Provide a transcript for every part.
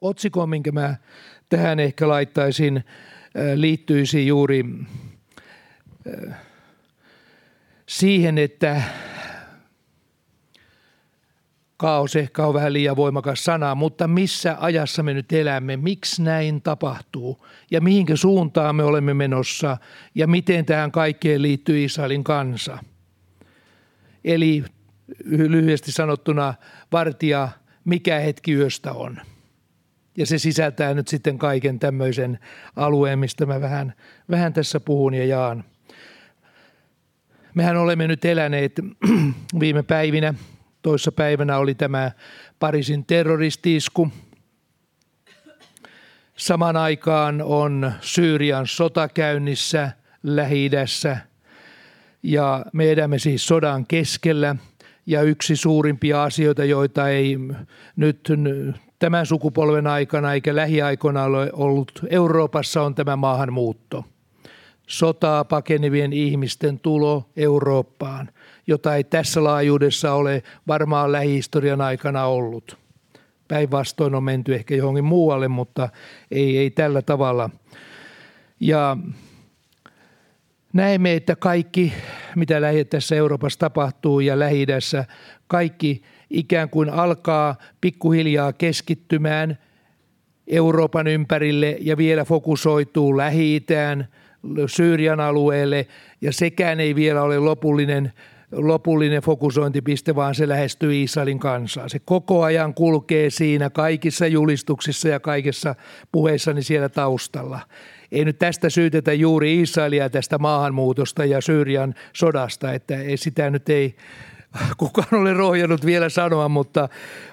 Otsikon, minkä mä tähän ehkä laittaisin, liittyisi juuri siihen, että kaos ehkä on vähän liian voimakas sana, mutta missä ajassa me nyt elämme, miksi näin tapahtuu ja mihinkä suuntaan me olemme menossa ja miten tähän kaikkeen liittyy Israelin kansa. Eli lyhyesti sanottuna vartija, mikä hetki yöstä on. Ja se sisältää nyt sitten kaiken tämmöisen alueen, mistä mä vähän, vähän tässä puhun ja jaan. Mehän olemme nyt eläneet viime päivinä Toissa päivänä oli tämä Pariisin terroristiisku. Saman aikaan on Syyrian sota käynnissä lähi ja me edämme siis sodan keskellä. Ja yksi suurimpia asioita, joita ei nyt tämän sukupolven aikana eikä lähiaikoina ole ollut Euroopassa, on tämä maahanmuutto. Sotaa pakenevien ihmisten tulo Eurooppaan – jota ei tässä laajuudessa ole varmaan lähihistorian aikana ollut. Päinvastoin on menty ehkä johonkin muualle, mutta ei, ei tällä tavalla. Ja näemme, että kaikki, mitä tässä Euroopassa tapahtuu ja lähi kaikki ikään kuin alkaa pikkuhiljaa keskittymään Euroopan ympärille ja vielä fokusoituu Lähi-Itään, Syyrian alueelle ja sekään ei vielä ole lopullinen lopullinen fokusointipiste, vaan se lähestyy Israelin kansaa. Se koko ajan kulkee siinä kaikissa julistuksissa ja kaikissa puheissani siellä taustalla. Ei nyt tästä syytetä juuri Israelia tästä maahanmuutosta ja Syyrian sodasta, että sitä nyt ei kukaan ole rohjannut vielä sanoa, mutta,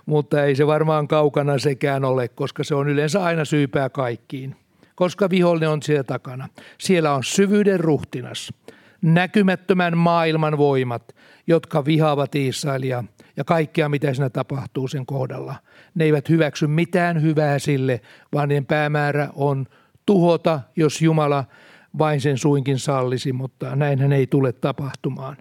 mutta ei se varmaan kaukana sekään ole, koska se on yleensä aina syypää kaikkiin. Koska vihollinen on siellä takana. Siellä on syvyyden ruhtinas – näkymättömän maailman voimat, jotka vihaavat Israelia ja kaikkea, mitä siinä tapahtuu sen kohdalla. Ne eivät hyväksy mitään hyvää sille, vaan niiden päämäärä on tuhota, jos Jumala vain sen suinkin sallisi, mutta näinhän ei tule tapahtumaan.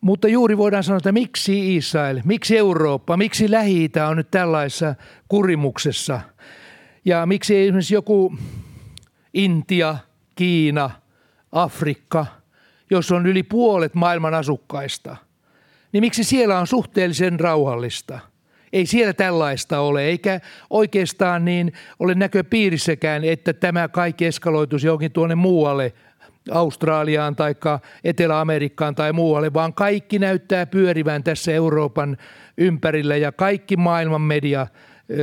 Mutta juuri voidaan sanoa, että miksi Israel, miksi Eurooppa, miksi lähi on nyt tällaisessa kurimuksessa ja miksi esimerkiksi joku Intia, Kiina, Afrikka – jos on yli puolet maailman asukkaista, niin miksi siellä on suhteellisen rauhallista? Ei siellä tällaista ole, eikä oikeastaan niin ole näköpiirissäkään, että tämä kaikki eskaloituisi johonkin tuonne muualle, Australiaan tai Etelä-Amerikkaan tai muualle, vaan kaikki näyttää pyörivän tässä Euroopan ympärillä ja kaikki maailman media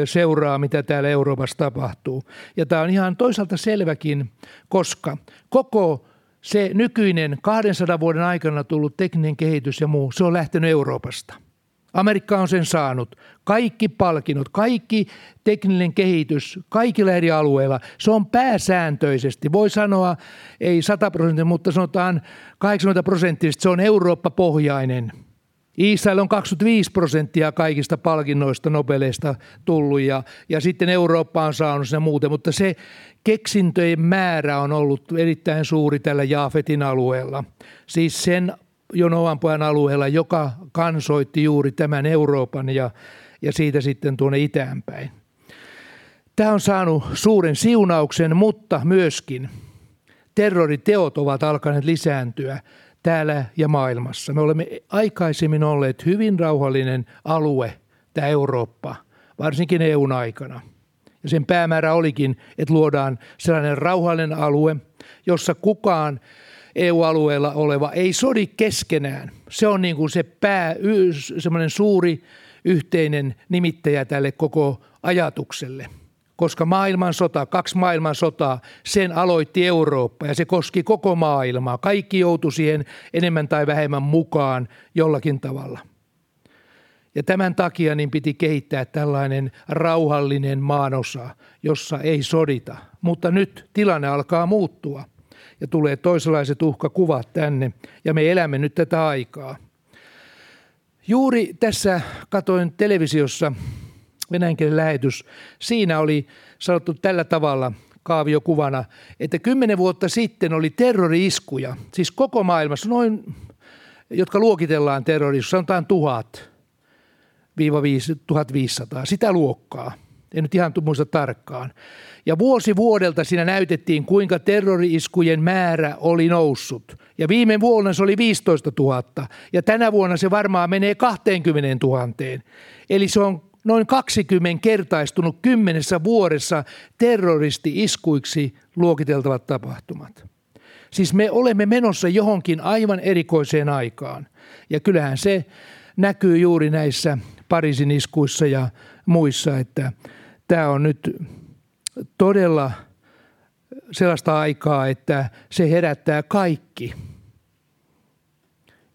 seuraa, mitä täällä Euroopassa tapahtuu. Ja tämä on ihan toisaalta selväkin, koska koko se nykyinen 200 vuoden aikana tullut tekninen kehitys ja muu, se on lähtenyt Euroopasta. Amerikka on sen saanut. Kaikki palkinnot, kaikki tekninen kehitys kaikilla eri alueilla, se on pääsääntöisesti, voi sanoa ei 100 prosenttia, mutta sanotaan 80 prosenttisesti, se on Eurooppa-pohjainen – Israel on 25 prosenttia kaikista palkinnoista Nobeleista tullut ja, ja sitten Eurooppa on saanut sen muuten, mutta se keksintöjen määrä on ollut erittäin suuri tällä Jaafetin alueella. Siis sen Jonovan pojan alueella, joka kansoitti juuri tämän Euroopan ja, ja siitä sitten tuonne itäänpäin. Tämä on saanut suuren siunauksen, mutta myöskin terroriteot ovat alkaneet lisääntyä täällä ja maailmassa. Me olemme aikaisemmin olleet hyvin rauhallinen alue, tämä Eurooppa, varsinkin EUn aikana. Ja sen päämäärä olikin, että luodaan sellainen rauhallinen alue, jossa kukaan EU-alueella oleva ei sodi keskenään. Se on niin kuin se pää, semmoinen suuri yhteinen nimittäjä tälle koko ajatukselle – koska maailmansota, kaksi maailmansotaa, sen aloitti Eurooppa ja se koski koko maailmaa. Kaikki joutui siihen enemmän tai vähemmän mukaan jollakin tavalla. Ja tämän takia niin piti kehittää tällainen rauhallinen maanosa, jossa ei sodita. Mutta nyt tilanne alkaa muuttua ja tulee toisenlaiset uhkakuvat tänne ja me elämme nyt tätä aikaa. Juuri tässä katoin televisiossa venäjänkielinen lähetys, siinä oli sanottu tällä tavalla kaaviokuvana, että kymmenen vuotta sitten oli terrori-iskuja, siis koko maailmassa noin, jotka luokitellaan terrorismissa, sanotaan tuhat, 1500, sitä luokkaa. En nyt ihan muista tarkkaan. Ja vuosi vuodelta siinä näytettiin, kuinka terroriiskujen määrä oli noussut. Ja viime vuonna se oli 15 000 ja tänä vuonna se varmaan menee 20 000. Eli se on noin 20 kertaistunut kymmenessä vuodessa terroristi-iskuiksi luokiteltavat tapahtumat. Siis me olemme menossa johonkin aivan erikoiseen aikaan. Ja kyllähän se näkyy juuri näissä Pariisin iskuissa ja muissa, että tämä on nyt todella sellaista aikaa, että se herättää kaikki.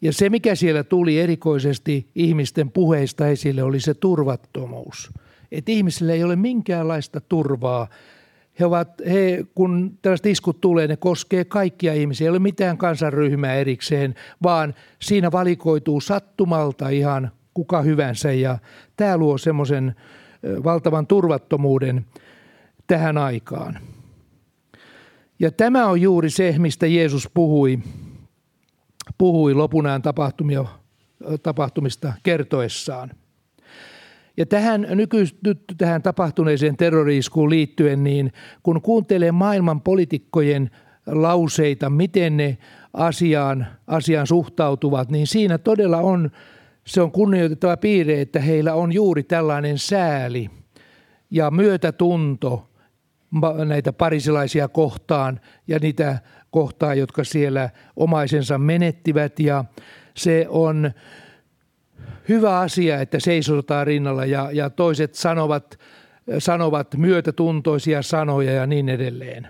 Ja se, mikä siellä tuli erikoisesti ihmisten puheista esille, oli se turvattomuus. Että ihmisillä ei ole minkäänlaista turvaa. He ovat, he, kun tällaiset iskut tulee, ne koskee kaikkia ihmisiä. Ei ole mitään kansanryhmää erikseen, vaan siinä valikoituu sattumalta ihan kuka hyvänsä. Ja tämä luo semmoisen valtavan turvattomuuden tähän aikaan. Ja tämä on juuri se, mistä Jeesus puhui, puhui lopunaan tapahtumia, tapahtumista kertoessaan. Ja tähän nyky, nyt tähän tapahtuneeseen terroriiskuun liittyen, niin kun kuuntelee maailman poliitikkojen lauseita, miten ne asiaan, asiaan suhtautuvat, niin siinä todella on, se on kunnioitettava piirre, että heillä on juuri tällainen sääli ja myötätunto näitä parisilaisia kohtaan ja niitä kohtaan, jotka siellä omaisensa menettivät. Ja se on hyvä asia, että seisotaan rinnalla ja, ja toiset sanovat, sanovat myötätuntoisia sanoja ja niin edelleen.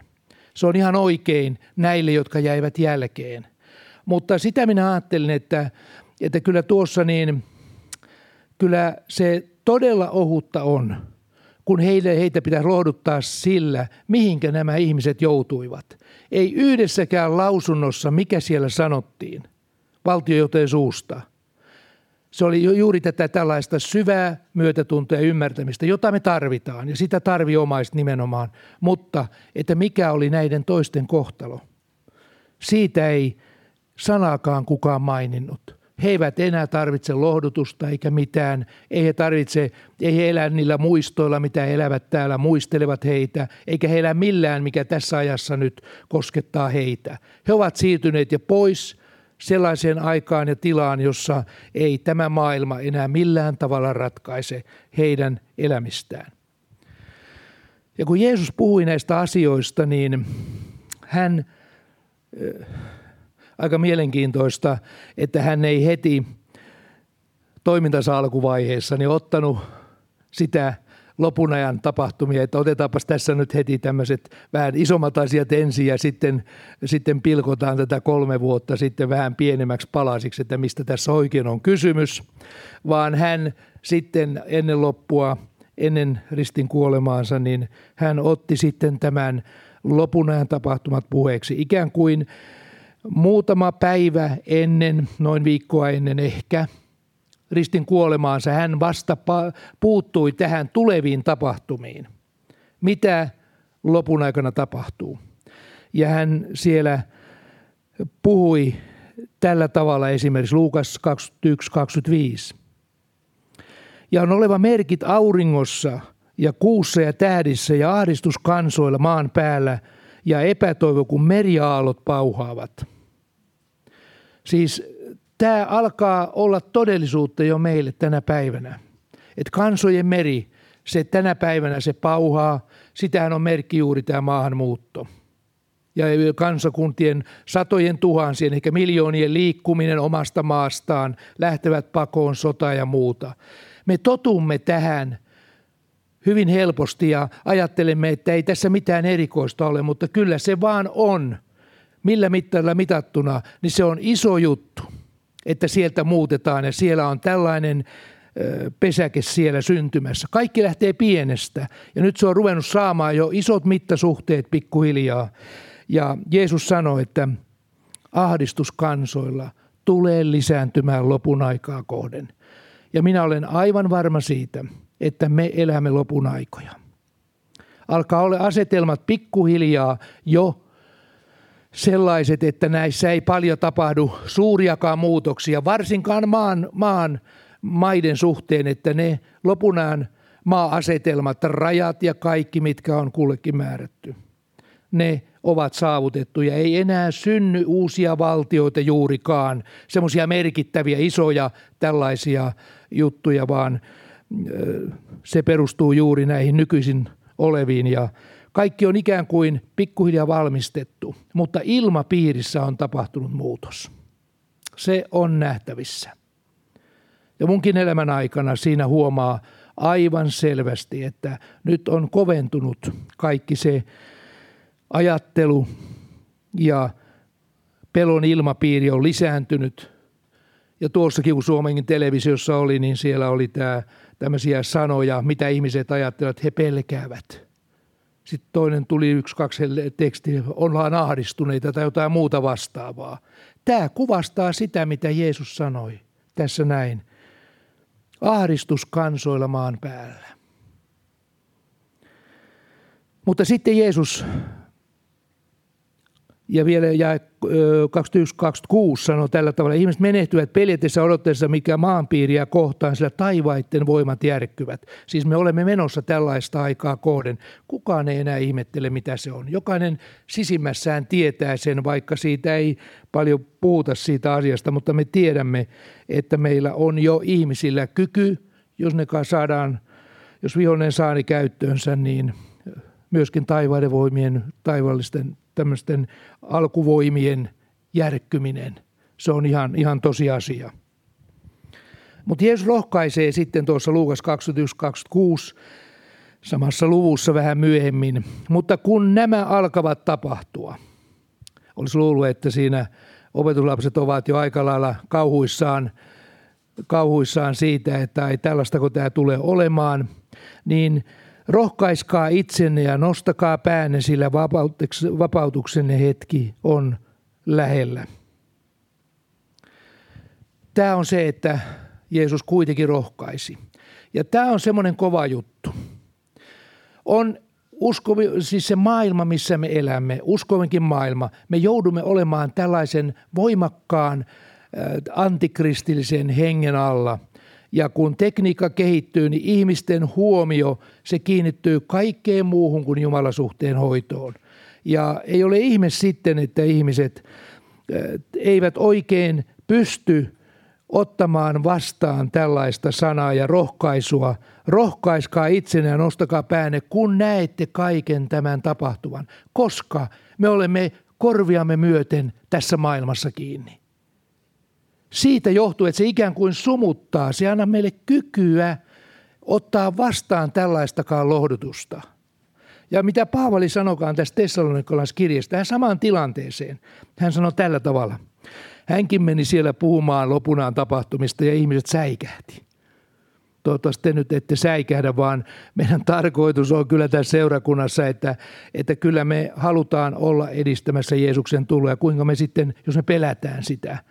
Se on ihan oikein näille, jotka jäivät jälkeen. Mutta sitä minä ajattelin, että, että kyllä tuossa niin, kyllä se todella ohutta on – kun heille, heitä pitää lohduttaa sillä, mihinkä nämä ihmiset joutuivat. Ei yhdessäkään lausunnossa, mikä siellä sanottiin, valtiojohtajan suusta. Se oli juuri tätä tällaista syvää myötätuntoa ja ymmärtämistä, jota me tarvitaan, ja sitä tarvii omaiset nimenomaan. Mutta että mikä oli näiden toisten kohtalo, siitä ei sanaakaan kukaan maininnut. He eivät enää tarvitse lohdutusta eikä mitään. Ei he tarvitse, ei he elä niillä muistoilla, mitä he elävät täällä, muistelevat heitä, eikä he elä millään, mikä tässä ajassa nyt koskettaa heitä. He ovat siirtyneet jo pois sellaiseen aikaan ja tilaan, jossa ei tämä maailma enää millään tavalla ratkaise heidän elämistään. Ja kun Jeesus puhui näistä asioista, niin hän aika mielenkiintoista, että hän ei heti toimintansa alkuvaiheessa niin ottanut sitä lopun ajan tapahtumia, että otetaanpas tässä nyt heti tämmöiset vähän isommat asiat ensin ja sitten, sitten pilkotaan tätä kolme vuotta sitten vähän pienemmäksi palasiksi, että mistä tässä oikein on kysymys, vaan hän sitten ennen loppua, ennen ristin kuolemaansa, niin hän otti sitten tämän lopun ajan tapahtumat puheeksi, ikään kuin Muutama päivä ennen, noin viikkoa ennen ehkä, ristin kuolemaansa hän vasta puuttui tähän tuleviin tapahtumiin. Mitä lopun aikana tapahtuu? Ja hän siellä puhui tällä tavalla esimerkiksi Luukas 21.25. Ja on oleva merkit auringossa ja kuussa ja tähdissä ja ahdistuskansoilla maan päällä ja epätoivo, kun meriaallot pauhaavat. Siis tämä alkaa olla todellisuutta jo meille tänä päivänä. Että kansojen meri, se tänä päivänä se pauhaa, sitähän on merkki juuri tämä maahanmuutto. Ja kansakuntien satojen tuhansien, ehkä miljoonien liikkuminen omasta maastaan, lähtevät pakoon sota ja muuta. Me totumme tähän hyvin helposti ja ajattelemme, että ei tässä mitään erikoista ole, mutta kyllä se vaan on – millä mittarilla mitattuna, niin se on iso juttu, että sieltä muutetaan ja siellä on tällainen pesäke siellä syntymässä. Kaikki lähtee pienestä ja nyt se on ruvennut saamaan jo isot mittasuhteet pikkuhiljaa. Ja Jeesus sanoi, että ahdistus kansoilla tulee lisääntymään lopun aikaa kohden. Ja minä olen aivan varma siitä, että me elämme lopun aikoja. Alkaa olla asetelmat pikkuhiljaa jo sellaiset, että näissä ei paljon tapahdu suuriakaan muutoksia, varsinkaan maan, maan maiden suhteen, että ne lopunaan maa-asetelmat, rajat ja kaikki, mitkä on kullekin määrätty. Ne ovat saavutettuja. Ei enää synny uusia valtioita juurikaan, semmoisia merkittäviä, isoja tällaisia juttuja, vaan se perustuu juuri näihin nykyisin oleviin ja kaikki on ikään kuin pikkuhiljaa valmistettu, mutta ilmapiirissä on tapahtunut muutos. Se on nähtävissä. Ja munkin elämän aikana siinä huomaa aivan selvästi, että nyt on koventunut kaikki se ajattelu ja pelon ilmapiiri on lisääntynyt. Ja tuossakin, kun Suomenkin televisiossa oli, niin siellä oli tämä, tämmöisiä sanoja, mitä ihmiset ajattelevat, he pelkäävät. Sitten toinen tuli yksi, kaksi tekstiä, ollaan ahdistuneita tai jotain muuta vastaavaa. Tämä kuvastaa sitä, mitä Jeesus sanoi tässä näin. Ahdistus kansoilla maan päällä. Mutta sitten Jeesus ja vielä ja 21-26 sanoo tällä tavalla, ihmiset menehtyvät peljätessä odotteessa, mikä maanpiiriä kohtaan, sillä taivaitten voimat järkkyvät. Siis me olemme menossa tällaista aikaa kohden. Kukaan ei enää ihmettele, mitä se on. Jokainen sisimmässään tietää sen, vaikka siitä ei paljon puhuta siitä asiasta, mutta me tiedämme, että meillä on jo ihmisillä kyky, jos ne saadaan, jos vihollinen saa ne käyttöönsä, niin myöskin taivaiden voimien, taivallisten tämmöisten alkuvoimien järkkyminen. Se on ihan, ihan tosiasia. Mutta Jeesus rohkaisee sitten tuossa Luukas 21.26 samassa luvussa vähän myöhemmin. Mutta kun nämä alkavat tapahtua, olisi luullut, että siinä opetuslapset ovat jo aika lailla kauhuissaan, kauhuissaan siitä, että ei tällaista kun tämä tulee olemaan, niin – Rohkaiskaa itsenne ja nostakaa päänne, sillä vapautuksenne hetki on lähellä. Tämä on se, että Jeesus kuitenkin rohkaisi. Ja tämä on semmoinen kova juttu. On uskovi, siis se maailma, missä me elämme, uskovinkin maailma, me joudumme olemaan tällaisen voimakkaan antikristillisen hengen alla – ja kun tekniikka kehittyy, niin ihmisten huomio, se kiinnittyy kaikkeen muuhun kuin Jumalasuhteen hoitoon. Ja ei ole ihme sitten, että ihmiset eivät oikein pysty ottamaan vastaan tällaista sanaa ja rohkaisua. Rohkaiskaa itsenä ja nostakaa päänne, kun näette kaiken tämän tapahtuvan, koska me olemme korviamme myöten tässä maailmassa kiinni siitä johtuu, että se ikään kuin sumuttaa. Se anna meille kykyä ottaa vastaan tällaistakaan lohdutusta. Ja mitä Paavali sanokaan tästä Tessalonikalaiskirjasta, hän samaan tilanteeseen. Hän sanoi tällä tavalla. Hänkin meni siellä puhumaan lopunaan tapahtumista ja ihmiset säikähti. Toivottavasti te nyt ette säikähdä, vaan meidän tarkoitus on kyllä tässä seurakunnassa, että, että kyllä me halutaan olla edistämässä Jeesuksen tuloa. Kuinka me sitten, jos me pelätään sitä –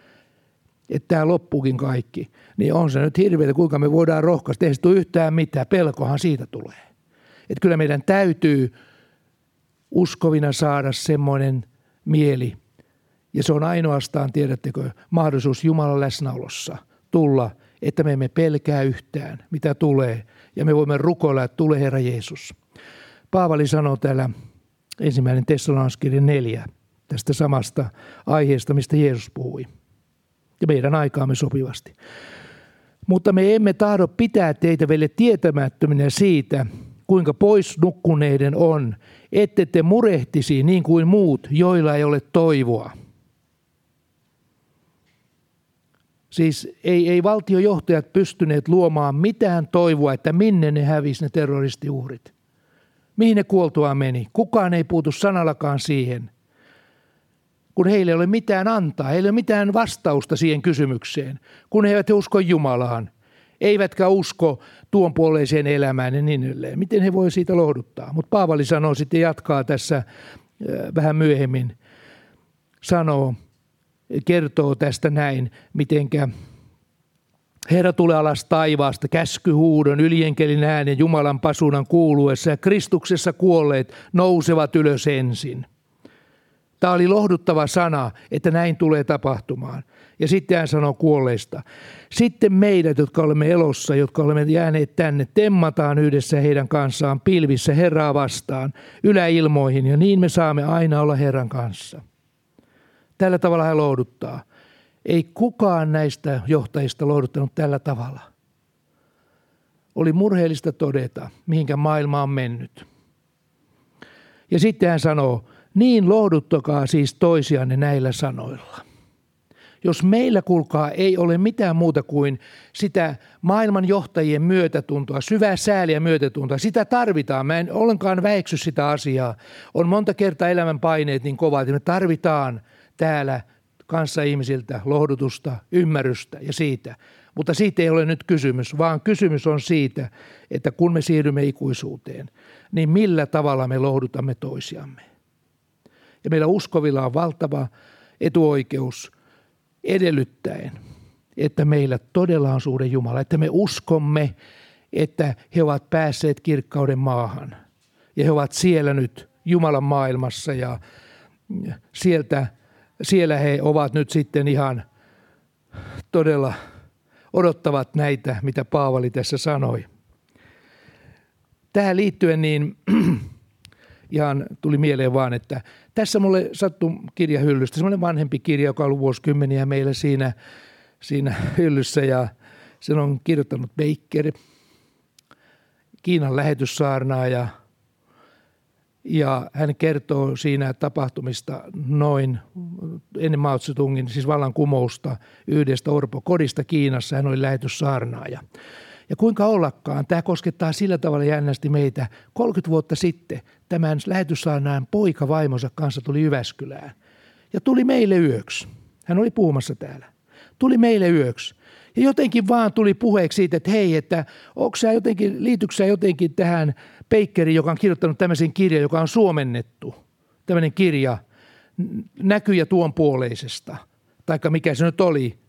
että tämä loppuukin kaikki, niin on se nyt hirveä, kuinka me voidaan rohkaista. Ei se tule yhtään mitään, pelkohan siitä tulee. Että kyllä meidän täytyy uskovina saada semmoinen mieli, ja se on ainoastaan, tiedättekö, mahdollisuus Jumalan läsnäolossa tulla, että me emme pelkää yhtään, mitä tulee, ja me voimme rukoilla, että tule Herra Jeesus. Paavali sanoo täällä ensimmäinen Tessalonskirja neljä tästä samasta aiheesta, mistä Jeesus puhui – ja meidän aikaamme sopivasti. Mutta me emme tahdo pitää teitä vielä tietämättöminä siitä, kuinka pois nukkuneiden on, ette te murehtisi niin kuin muut, joilla ei ole toivoa. Siis ei, ei valtiojohtajat pystyneet luomaan mitään toivoa, että minne ne hävisi ne terroristiuhrit. Mihin ne kuoltua meni? Kukaan ei puutu sanallakaan siihen – kun heillä ei ole mitään antaa, heillä ei ole mitään vastausta siihen kysymykseen, kun he eivät usko Jumalaan, eivätkä usko tuon puoleiseen elämään ja niin edelleen. Miten he voi siitä lohduttaa? Mutta Paavali sanoo sitten, jatkaa tässä äh, vähän myöhemmin, sanoo, kertoo tästä näin, mitenkä Herra tulee alas taivaasta käskyhuudon, ylienkelin äänen Jumalan pasunan kuuluessa ja Kristuksessa kuolleet nousevat ylös ensin. Tämä oli lohduttava sana, että näin tulee tapahtumaan. Ja sitten hän sanoo kuolleista. Sitten meidät, jotka olemme elossa, jotka olemme jääneet tänne, temmataan yhdessä heidän kanssaan pilvissä Herraa vastaan, yläilmoihin, ja niin me saamme aina olla Herran kanssa. Tällä tavalla hän lohduttaa. Ei kukaan näistä johtajista lohduttanut tällä tavalla. Oli murheellista todeta, mihinkä maailma on mennyt. Ja sitten hän sanoo, niin lohduttakaa siis toisianne näillä sanoilla. Jos meillä, kulkaa, ei ole mitään muuta kuin sitä maailman johtajien myötätuntoa, syvää sääliä myötätuntoa, sitä tarvitaan. Mä en ollenkaan väiksy sitä asiaa. On monta kertaa elämän paineet niin kovat, että me tarvitaan täällä kanssa ihmisiltä lohdutusta, ymmärrystä ja siitä. Mutta siitä ei ole nyt kysymys, vaan kysymys on siitä, että kun me siirrymme ikuisuuteen, niin millä tavalla me lohdutamme toisiamme. Ja meillä uskovilla on valtava etuoikeus edellyttäen, että meillä todella on suhde Jumala, että me uskomme, että he ovat päässeet kirkkauden maahan. Ja he ovat siellä nyt Jumalan maailmassa ja sieltä, siellä he ovat nyt sitten ihan todella odottavat näitä, mitä Paavali tässä sanoi. Tähän liittyen niin ihan tuli mieleen vaan, että tässä mulle sattui kirja hyllystä, semmoinen vanhempi kirja, joka on ollut vuosikymmeniä meillä siinä, siinä hyllyssä ja sen on kirjoittanut Baker, Kiinan lähetyssaarnaaja ja hän kertoo siinä tapahtumista noin ennen Mao Tse-tungin, siis vallankumousta yhdestä orpokodista Kiinassa. Hän oli lähetyssaarnaaja. Ja kuinka ollakaan, tämä koskettaa sillä tavalla jännästi meitä. 30 vuotta sitten tämän lähetyssaarnaan poika vaimonsa kanssa tuli Jyväskylään. Ja tuli meille yöksi. Hän oli puhumassa täällä. Tuli meille yöksi. Ja jotenkin vaan tuli puheeksi siitä, että hei, että onko sä jotenkin, liityksä jotenkin tähän Peikkeriin, joka on kirjoittanut tämmöisen kirjan, joka on suomennettu. Tämmöinen kirja näkyjä tuon puoleisesta, taikka mikä se nyt oli,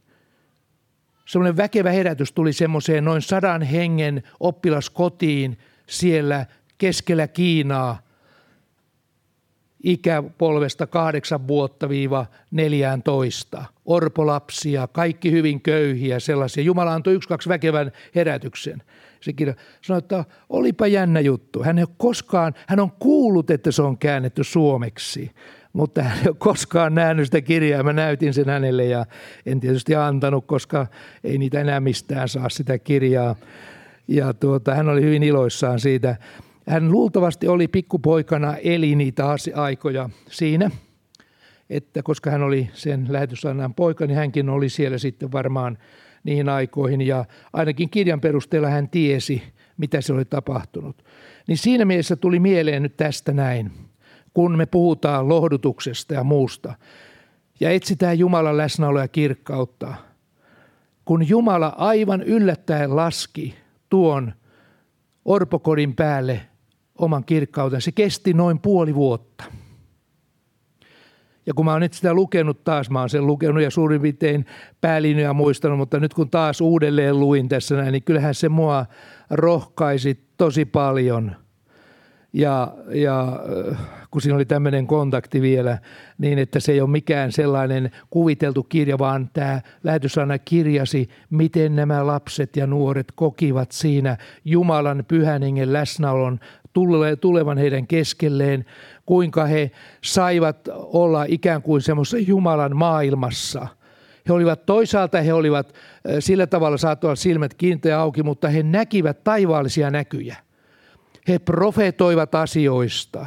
semmoinen väkevä herätys tuli semmoiseen noin sadan hengen oppilaskotiin siellä keskellä Kiinaa ikäpolvesta kahdeksan vuotta viiva 14. Orpolapsia, kaikki hyvin köyhiä sellaisia. Jumala antoi yksi, kaksi väkevän herätyksen. Se kirja sanoi, että olipa jännä juttu. Hän ei ole koskaan, hän on kuullut, että se on käännetty suomeksi mutta hän ei ole koskaan nähnyt sitä kirjaa. Mä näytin sen hänelle ja en tietysti antanut, koska ei niitä enää mistään saa sitä kirjaa. Ja tuota, hän oli hyvin iloissaan siitä. Hän luultavasti oli pikkupoikana, eli niitä aikoja siinä, että koska hän oli sen lähetysannan poika, niin hänkin oli siellä sitten varmaan niihin aikoihin. Ja ainakin kirjan perusteella hän tiesi, mitä se oli tapahtunut. Niin siinä mielessä tuli mieleen nyt tästä näin – kun me puhutaan lohdutuksesta ja muusta. Ja etsitään Jumalan läsnäoloa ja kirkkautta. Kun Jumala aivan yllättäen laski tuon orpokodin päälle oman kirkkauden, se kesti noin puoli vuotta. Ja kun mä oon nyt sitä lukenut taas, mä oon sen lukenut ja suurin piirtein päälinjoja muistanut, mutta nyt kun taas uudelleen luin tässä näin, niin kyllähän se mua rohkaisi tosi paljon – ja, ja äh, kun siinä oli tämmöinen kontakti vielä, niin että se ei ole mikään sellainen kuviteltu kirja, vaan tämä lähetysana kirjasi, miten nämä lapset ja nuoret kokivat siinä Jumalan pyhän hengen läsnäolon tulevan heidän keskelleen, kuinka he saivat olla ikään kuin semmoisessa Jumalan maailmassa – he olivat toisaalta, he olivat äh, sillä tavalla saattaa silmät kiinteä auki, mutta he näkivät taivaallisia näkyjä – he profetoivat asioista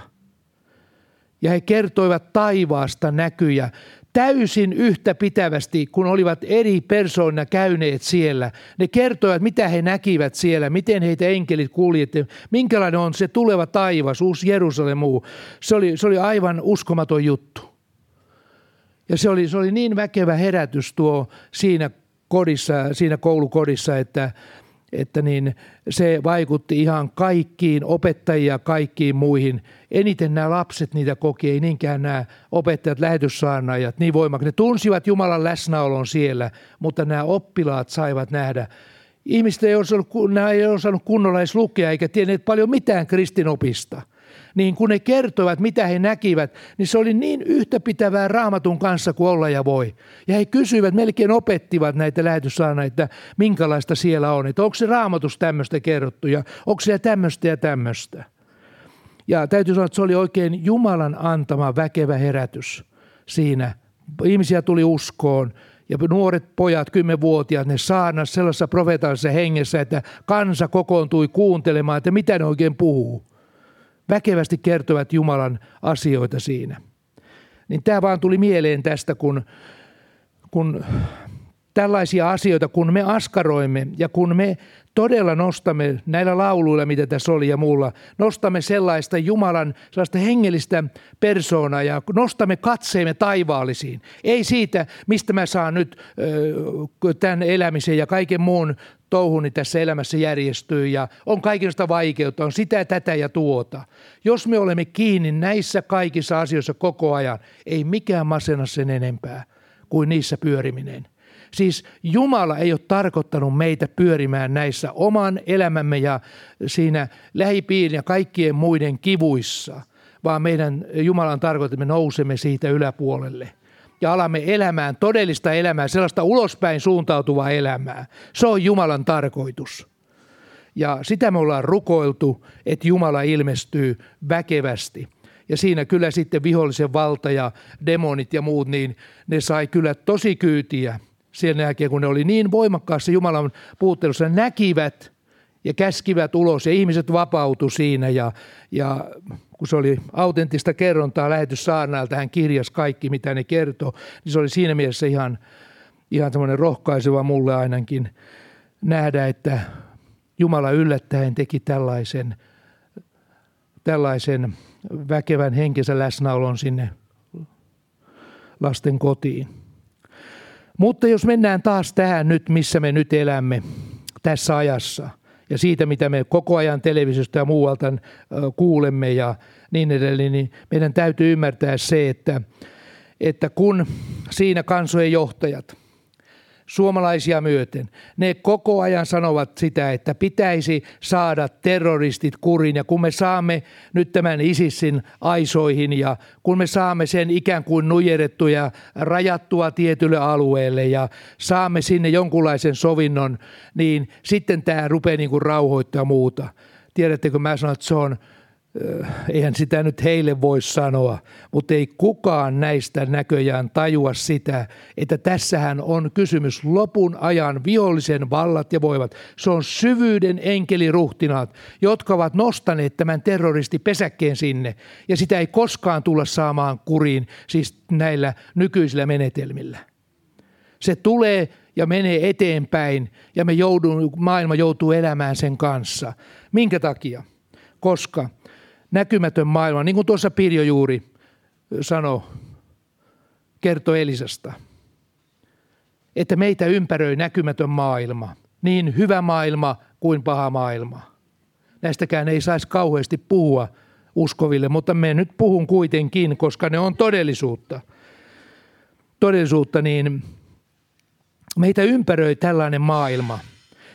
ja he kertoivat taivaasta näkyjä täysin yhtä pitävästi, kun olivat eri persoona käyneet siellä. Ne kertoivat, mitä he näkivät siellä, miten heitä enkelit kuljetti, minkälainen on se tuleva taivas, uusi Jerusalem muu. Se oli, se oli aivan uskomaton juttu. Ja se oli, se oli niin väkevä herätys tuo siinä kodissa, siinä koulukodissa, että, että niin se vaikutti ihan kaikkiin opettajia, kaikkiin muihin. Eniten nämä lapset niitä koki, ei niinkään nämä opettajat, lähetyssaarnaajat niin voimakkaasti. Ne tunsivat Jumalan läsnäolon siellä, mutta nämä oppilaat saivat nähdä Ihmiset ei osannut, nämä ei osannut kunnolla edes lukea eikä tienneet paljon mitään kristinopista. Niin kun ne kertoivat, mitä he näkivät, niin se oli niin yhtäpitävää raamatun kanssa kuin olla ja voi. Ja he kysyivät, melkein opettivat näitä lähetyssana, että minkälaista siellä on. Että onko se raamatus tämmöistä kerrottu ja onko siellä tämmöistä ja tämmöistä. Ja täytyy sanoa, että se oli oikein Jumalan antama väkevä herätys siinä. Ihmisiä tuli uskoon ja nuoret pojat, kymmenvuotiaat, ne saarnas sellaisessa profeetallisessa hengessä, että kansa kokoontui kuuntelemaan, että mitä ne oikein puhuu. Väkevästi kertovat Jumalan asioita siinä. Niin tämä vaan tuli mieleen tästä, kun, kun tällaisia asioita, kun me askaroimme ja kun me todella nostamme näillä lauluilla, mitä tässä oli ja muulla, nostamme sellaista Jumalan, sellaista hengellistä persoonaa ja nostamme katseemme taivaallisiin. Ei siitä, mistä mä saan nyt tämän elämisen ja kaiken muun touhuni tässä elämässä järjestyy ja on kaikista vaikeutta, on sitä, tätä ja tuota. Jos me olemme kiinni näissä kaikissa asioissa koko ajan, ei mikään masena sen enempää kuin niissä pyöriminen. Siis Jumala ei ole tarkoittanut meitä pyörimään näissä oman elämämme ja siinä lähipiirin ja kaikkien muiden kivuissa, vaan meidän Jumalan tarkoittaa, että me nousemme siitä yläpuolelle ja alamme elämään todellista elämää, sellaista ulospäin suuntautuvaa elämää. Se on Jumalan tarkoitus. Ja sitä me ollaan rukoiltu, että Jumala ilmestyy väkevästi. Ja siinä kyllä sitten vihollisen valta ja demonit ja muut, niin ne sai kyllä tosi kyytiä sen jälkeen, kun ne oli niin voimakkaassa Jumalan puuttelussa, näkivät ja käskivät ulos ja ihmiset vapautu siinä ja, ja kun se oli autenttista kerrontaa lähetys Saarnailta, hän kirjas kaikki, mitä ne kertoo, niin se oli siinä mielessä ihan, ihan semmoinen rohkaiseva mulle ainakin nähdä, että Jumala yllättäen teki tällaisen, tällaisen väkevän henkensä läsnäolon sinne lasten kotiin. Mutta jos mennään taas tähän nyt, missä me nyt elämme tässä ajassa ja siitä, mitä me koko ajan televisiosta ja muualta kuulemme ja niin edelleen, niin meidän täytyy ymmärtää se, että, että kun siinä kansojen johtajat – suomalaisia myöten. Ne koko ajan sanovat sitä, että pitäisi saada terroristit kurin ja kun me saamme nyt tämän ISISin aisoihin ja kun me saamme sen ikään kuin nujerettua ja rajattua tietylle alueelle ja saamme sinne jonkunlaisen sovinnon, niin sitten tämä rupeaa niin kuin rauhoittaa muuta. Tiedättekö, mä sanon, että se on eihän sitä nyt heille voi sanoa, mutta ei kukaan näistä näköjään tajua sitä, että tässähän on kysymys lopun ajan vihollisen vallat ja voivat. Se on syvyyden enkeliruhtinaat, jotka ovat nostaneet tämän terroristipesäkkeen sinne, ja sitä ei koskaan tulla saamaan kuriin, siis näillä nykyisillä menetelmillä. Se tulee ja menee eteenpäin, ja me joudun, maailma joutuu elämään sen kanssa. Minkä takia? Koska – näkymätön maailma, niin kuin tuossa Pirjo juuri sanoi, kertoi Elisasta, että meitä ympäröi näkymätön maailma, niin hyvä maailma kuin paha maailma. Näistäkään ei saisi kauheasti puhua uskoville, mutta me nyt puhun kuitenkin, koska ne on todellisuutta. Todellisuutta, niin meitä ympäröi tällainen maailma.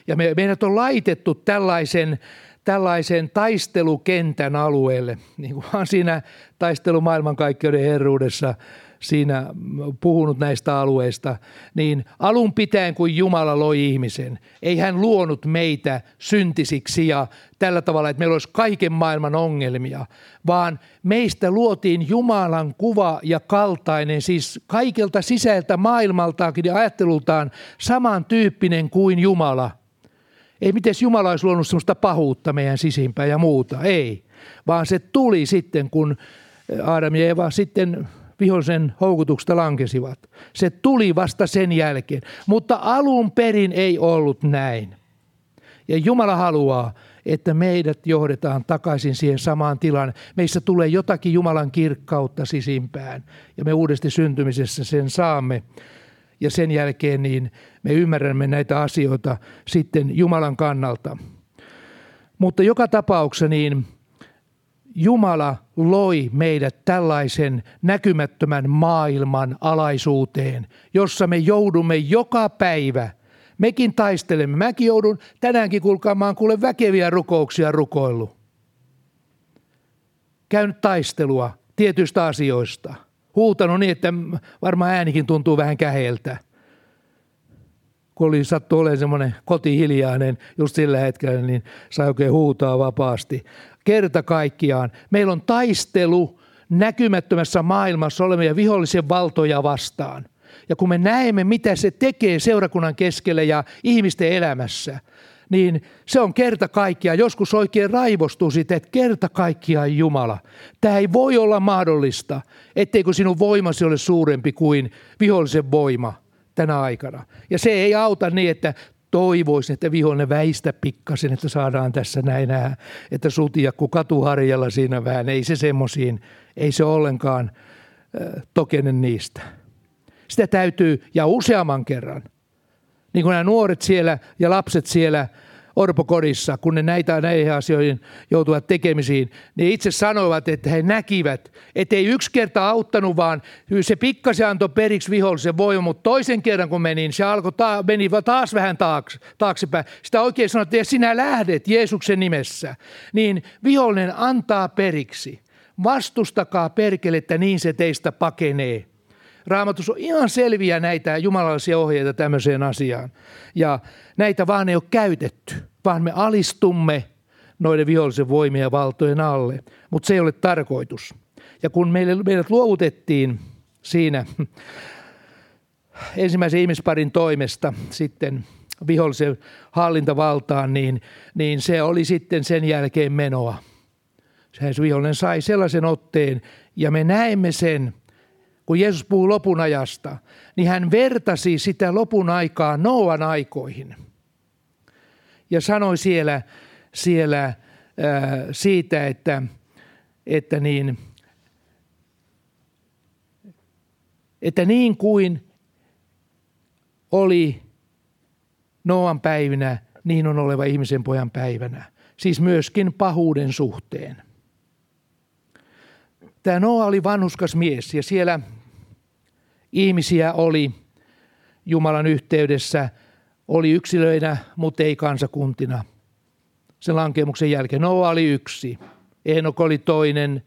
Ja me, meidät on laitettu tällaisen tällaisen taistelukentän alueelle, niin kuin vaan siinä taistelu maailmankaikkeuden herruudessa siinä puhunut näistä alueista, niin alun pitäen kun Jumala loi ihmisen, ei hän luonut meitä syntisiksi ja tällä tavalla, että meillä olisi kaiken maailman ongelmia, vaan meistä luotiin Jumalan kuva ja kaltainen, siis kaikelta sisältä maailmaltaakin ja ajattelultaan samantyyppinen kuin Jumala – ei miten Jumala olisi luonut sellaista pahuutta meidän sisimpään ja muuta, ei. Vaan se tuli sitten, kun Aadam ja Eva sitten vihollisen houkutuksesta lankesivat. Se tuli vasta sen jälkeen, mutta alun perin ei ollut näin. Ja Jumala haluaa, että meidät johdetaan takaisin siihen samaan tilaan. Meissä tulee jotakin Jumalan kirkkautta sisimpään ja me uudesti syntymisessä sen saamme ja sen jälkeen niin me ymmärrämme näitä asioita sitten Jumalan kannalta. Mutta joka tapauksessa niin Jumala loi meidät tällaisen näkymättömän maailman alaisuuteen, jossa me joudumme joka päivä Mekin taistelemme. Mäkin joudun tänäänkin kulkaamaan kuule väkeviä rukouksia rukoillut. Käynyt taistelua tietyistä asioista. Huutanut niin, että varmaan äänikin tuntuu vähän käheltä. Kun oli sattu olemaan semmoinen kotihiljainen just sillä hetkellä, niin sai oikein huutaa vapaasti. Kerta kaikkiaan. Meillä on taistelu näkymättömässä maailmassa olevia vihollisen valtoja vastaan. Ja kun me näemme, mitä se tekee seurakunnan keskellä ja ihmisten elämässä, niin se on kerta kaikkiaan, joskus oikein raivostuu siitä, että kerta kaikkiaan Jumala. Tämä ei voi olla mahdollista, etteikö sinun voimasi ole suurempi kuin vihollisen voima tänä aikana. Ja se ei auta niin, että toivoisin, että vihollinen väistä pikkasen, että saadaan tässä näin että sutiakku katuharjalla siinä vähän. Ei se semmoisiin, ei se ollenkaan äh, tokenen niistä. Sitä täytyy, ja useamman kerran, niin kuin nämä nuoret siellä ja lapset siellä orpokodissa, kun ne näitä näihin asioihin joutuvat tekemisiin, niin itse sanoivat, että he näkivät, että ei yksi kerta auttanut, vaan se pikkasen antoi periksi vihollisen voima, mutta toisen kerran kun meni, se alkoi ta- meni taas vähän taakse, taaksepäin. Sitä oikein sanottiin, että sinä lähdet Jeesuksen nimessä, niin vihollinen antaa periksi. Vastustakaa perkelettä, niin se teistä pakenee. Raamatus on ihan selviä näitä jumalallisia ohjeita tämmöiseen asiaan. Ja näitä vaan ei ole käytetty, vaan me alistumme noiden vihollisen voimien ja valtojen alle. Mutta se ei ole tarkoitus. Ja kun meille, meidät luovutettiin siinä ensimmäisen ihmisparin toimesta sitten vihollisen hallintavaltaan, niin, niin se oli sitten sen jälkeen menoa. Se vihollinen sai sellaisen otteen, ja me näemme sen, kun Jeesus puhuu lopun ajasta, niin hän vertasi sitä lopun aikaa Noan aikoihin. Ja sanoi siellä, siellä ää, siitä, että, että, niin, että niin kuin oli Noan päivinä, niin on oleva ihmisen pojan päivänä. Siis myöskin pahuuden suhteen. Tämä Noa oli vanhuskas mies ja siellä ihmisiä oli Jumalan yhteydessä, oli yksilöinä, mutta ei kansakuntina. Sen lankemuksen jälkeen Noa oli yksi, Enok oli toinen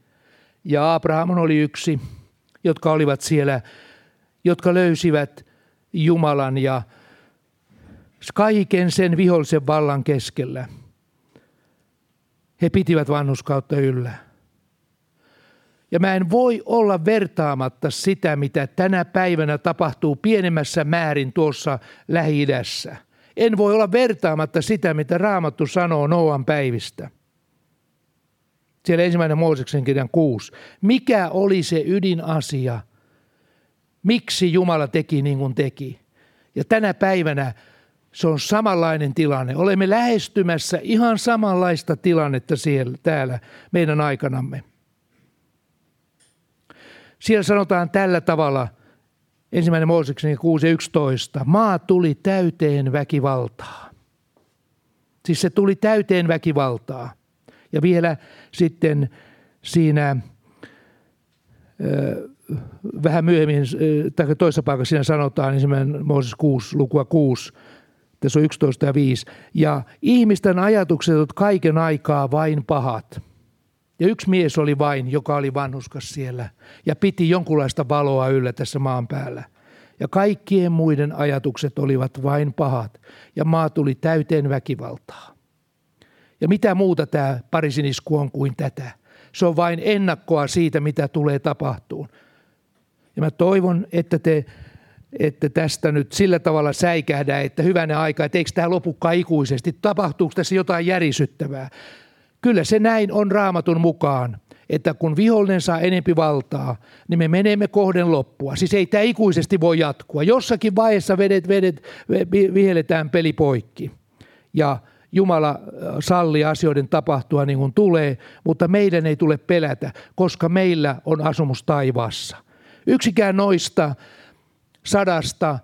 ja Abraham oli yksi, jotka olivat siellä, jotka löysivät Jumalan ja kaiken sen vihollisen vallan keskellä. He pitivät vanhuskautta yllä. Ja mä en voi olla vertaamatta sitä, mitä tänä päivänä tapahtuu pienemmässä määrin tuossa lähi -idässä. En voi olla vertaamatta sitä, mitä Raamattu sanoo Noan päivistä. Siellä ensimmäinen Mooseksen kirjan kuusi. Mikä oli se ydinasia? Miksi Jumala teki niin kuin teki? Ja tänä päivänä se on samanlainen tilanne. Olemme lähestymässä ihan samanlaista tilannetta siellä, täällä meidän aikanamme. Siellä sanotaan tällä tavalla, ensimmäinen Mooseksen 6.11, maa tuli täyteen väkivaltaa. Siis se tuli täyteen väkivaltaa. Ja vielä sitten siinä vähän myöhemmin, tai toisessa paikassa siinä sanotaan, ensimmäinen Mooses 6, lukua 6, tässä on 11 ja 5. Ja ihmisten ajatukset ovat kaiken aikaa vain pahat. Ja yksi mies oli vain, joka oli vanhuskas siellä ja piti jonkunlaista valoa yllä tässä maan päällä. Ja kaikkien muiden ajatukset olivat vain pahat ja maa tuli täyteen väkivaltaa. Ja mitä muuta tämä Pariisin isku on kuin tätä? Se on vain ennakkoa siitä, mitä tulee tapahtuun. Ja mä toivon, että te että tästä nyt sillä tavalla säikähdä, että hyvänä aika, että eikö tämä lopukaan ikuisesti, tapahtuuko tässä jotain järisyttävää. Kyllä se näin on raamatun mukaan, että kun vihollinen saa enempi valtaa, niin me menemme kohden loppua. Siis ei tämä ikuisesti voi jatkua. Jossakin vaiheessa vedet, vedet, vihelletään peli poikki. Ja Jumala äh, salli asioiden tapahtua niin kuin tulee, mutta meidän ei tule pelätä, koska meillä on asumus taivaassa. Yksikään noista sadasta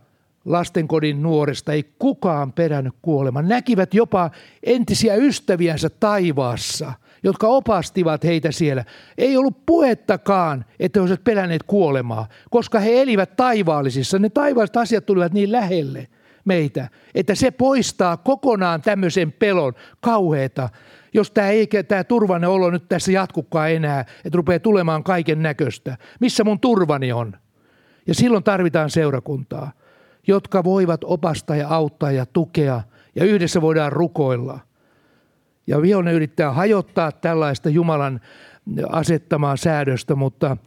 lastenkodin nuoresta ei kukaan perännyt kuoleman. Näkivät jopa entisiä ystäviänsä taivaassa, jotka opastivat heitä siellä. Ei ollut puhettakaan, että he olisivat pelänneet kuolemaa, koska he elivät taivaallisissa. Ne taivaalliset asiat tulivat niin lähelle. meitä, että se poistaa kokonaan tämmöisen pelon kauheeta, jos tämä, ei, tämä turvainen olo nyt tässä jatkukaan enää, että rupeaa tulemaan kaiken näköistä. Missä mun turvani on? Ja silloin tarvitaan seurakuntaa, jotka voivat opastaa ja auttaa ja tukea ja yhdessä voidaan rukoilla. Ja vihollinen yrittää hajottaa tällaista Jumalan asettamaa säädöstä, mutta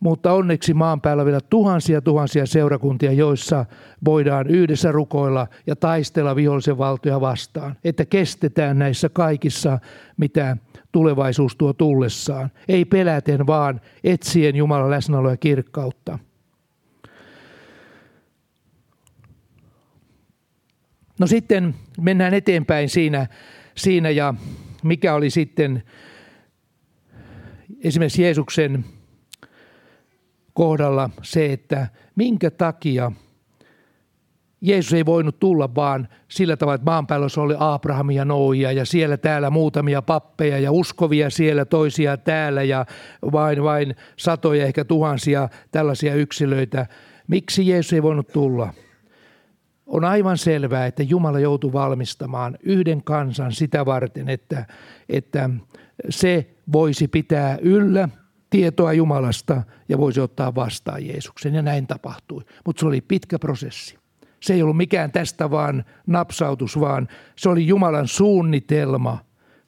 mutta onneksi maan päällä vielä tuhansia tuhansia seurakuntia, joissa voidaan yhdessä rukoilla ja taistella vihollisen valtoja vastaan. Että kestetään näissä kaikissa, mitä tulevaisuus tuo tullessaan. Ei peläten, vaan etsien Jumalan läsnäoloa ja kirkkautta. No sitten mennään eteenpäin siinä, siinä ja mikä oli sitten esimerkiksi Jeesuksen kohdalla se, että minkä takia Jeesus ei voinut tulla vaan sillä tavalla, että maan päällä oli Abrahamia Noia ja siellä täällä muutamia pappeja ja uskovia siellä toisia täällä ja vain, vain satoja ehkä tuhansia tällaisia yksilöitä. Miksi Jeesus ei voinut tulla? On aivan selvää, että Jumala joutui valmistamaan yhden kansan sitä varten, että, että se voisi pitää yllä – tietoa Jumalasta ja voisi ottaa vastaan Jeesuksen. Ja näin tapahtui. Mutta se oli pitkä prosessi. Se ei ollut mikään tästä vaan napsautus, vaan se oli Jumalan suunnitelma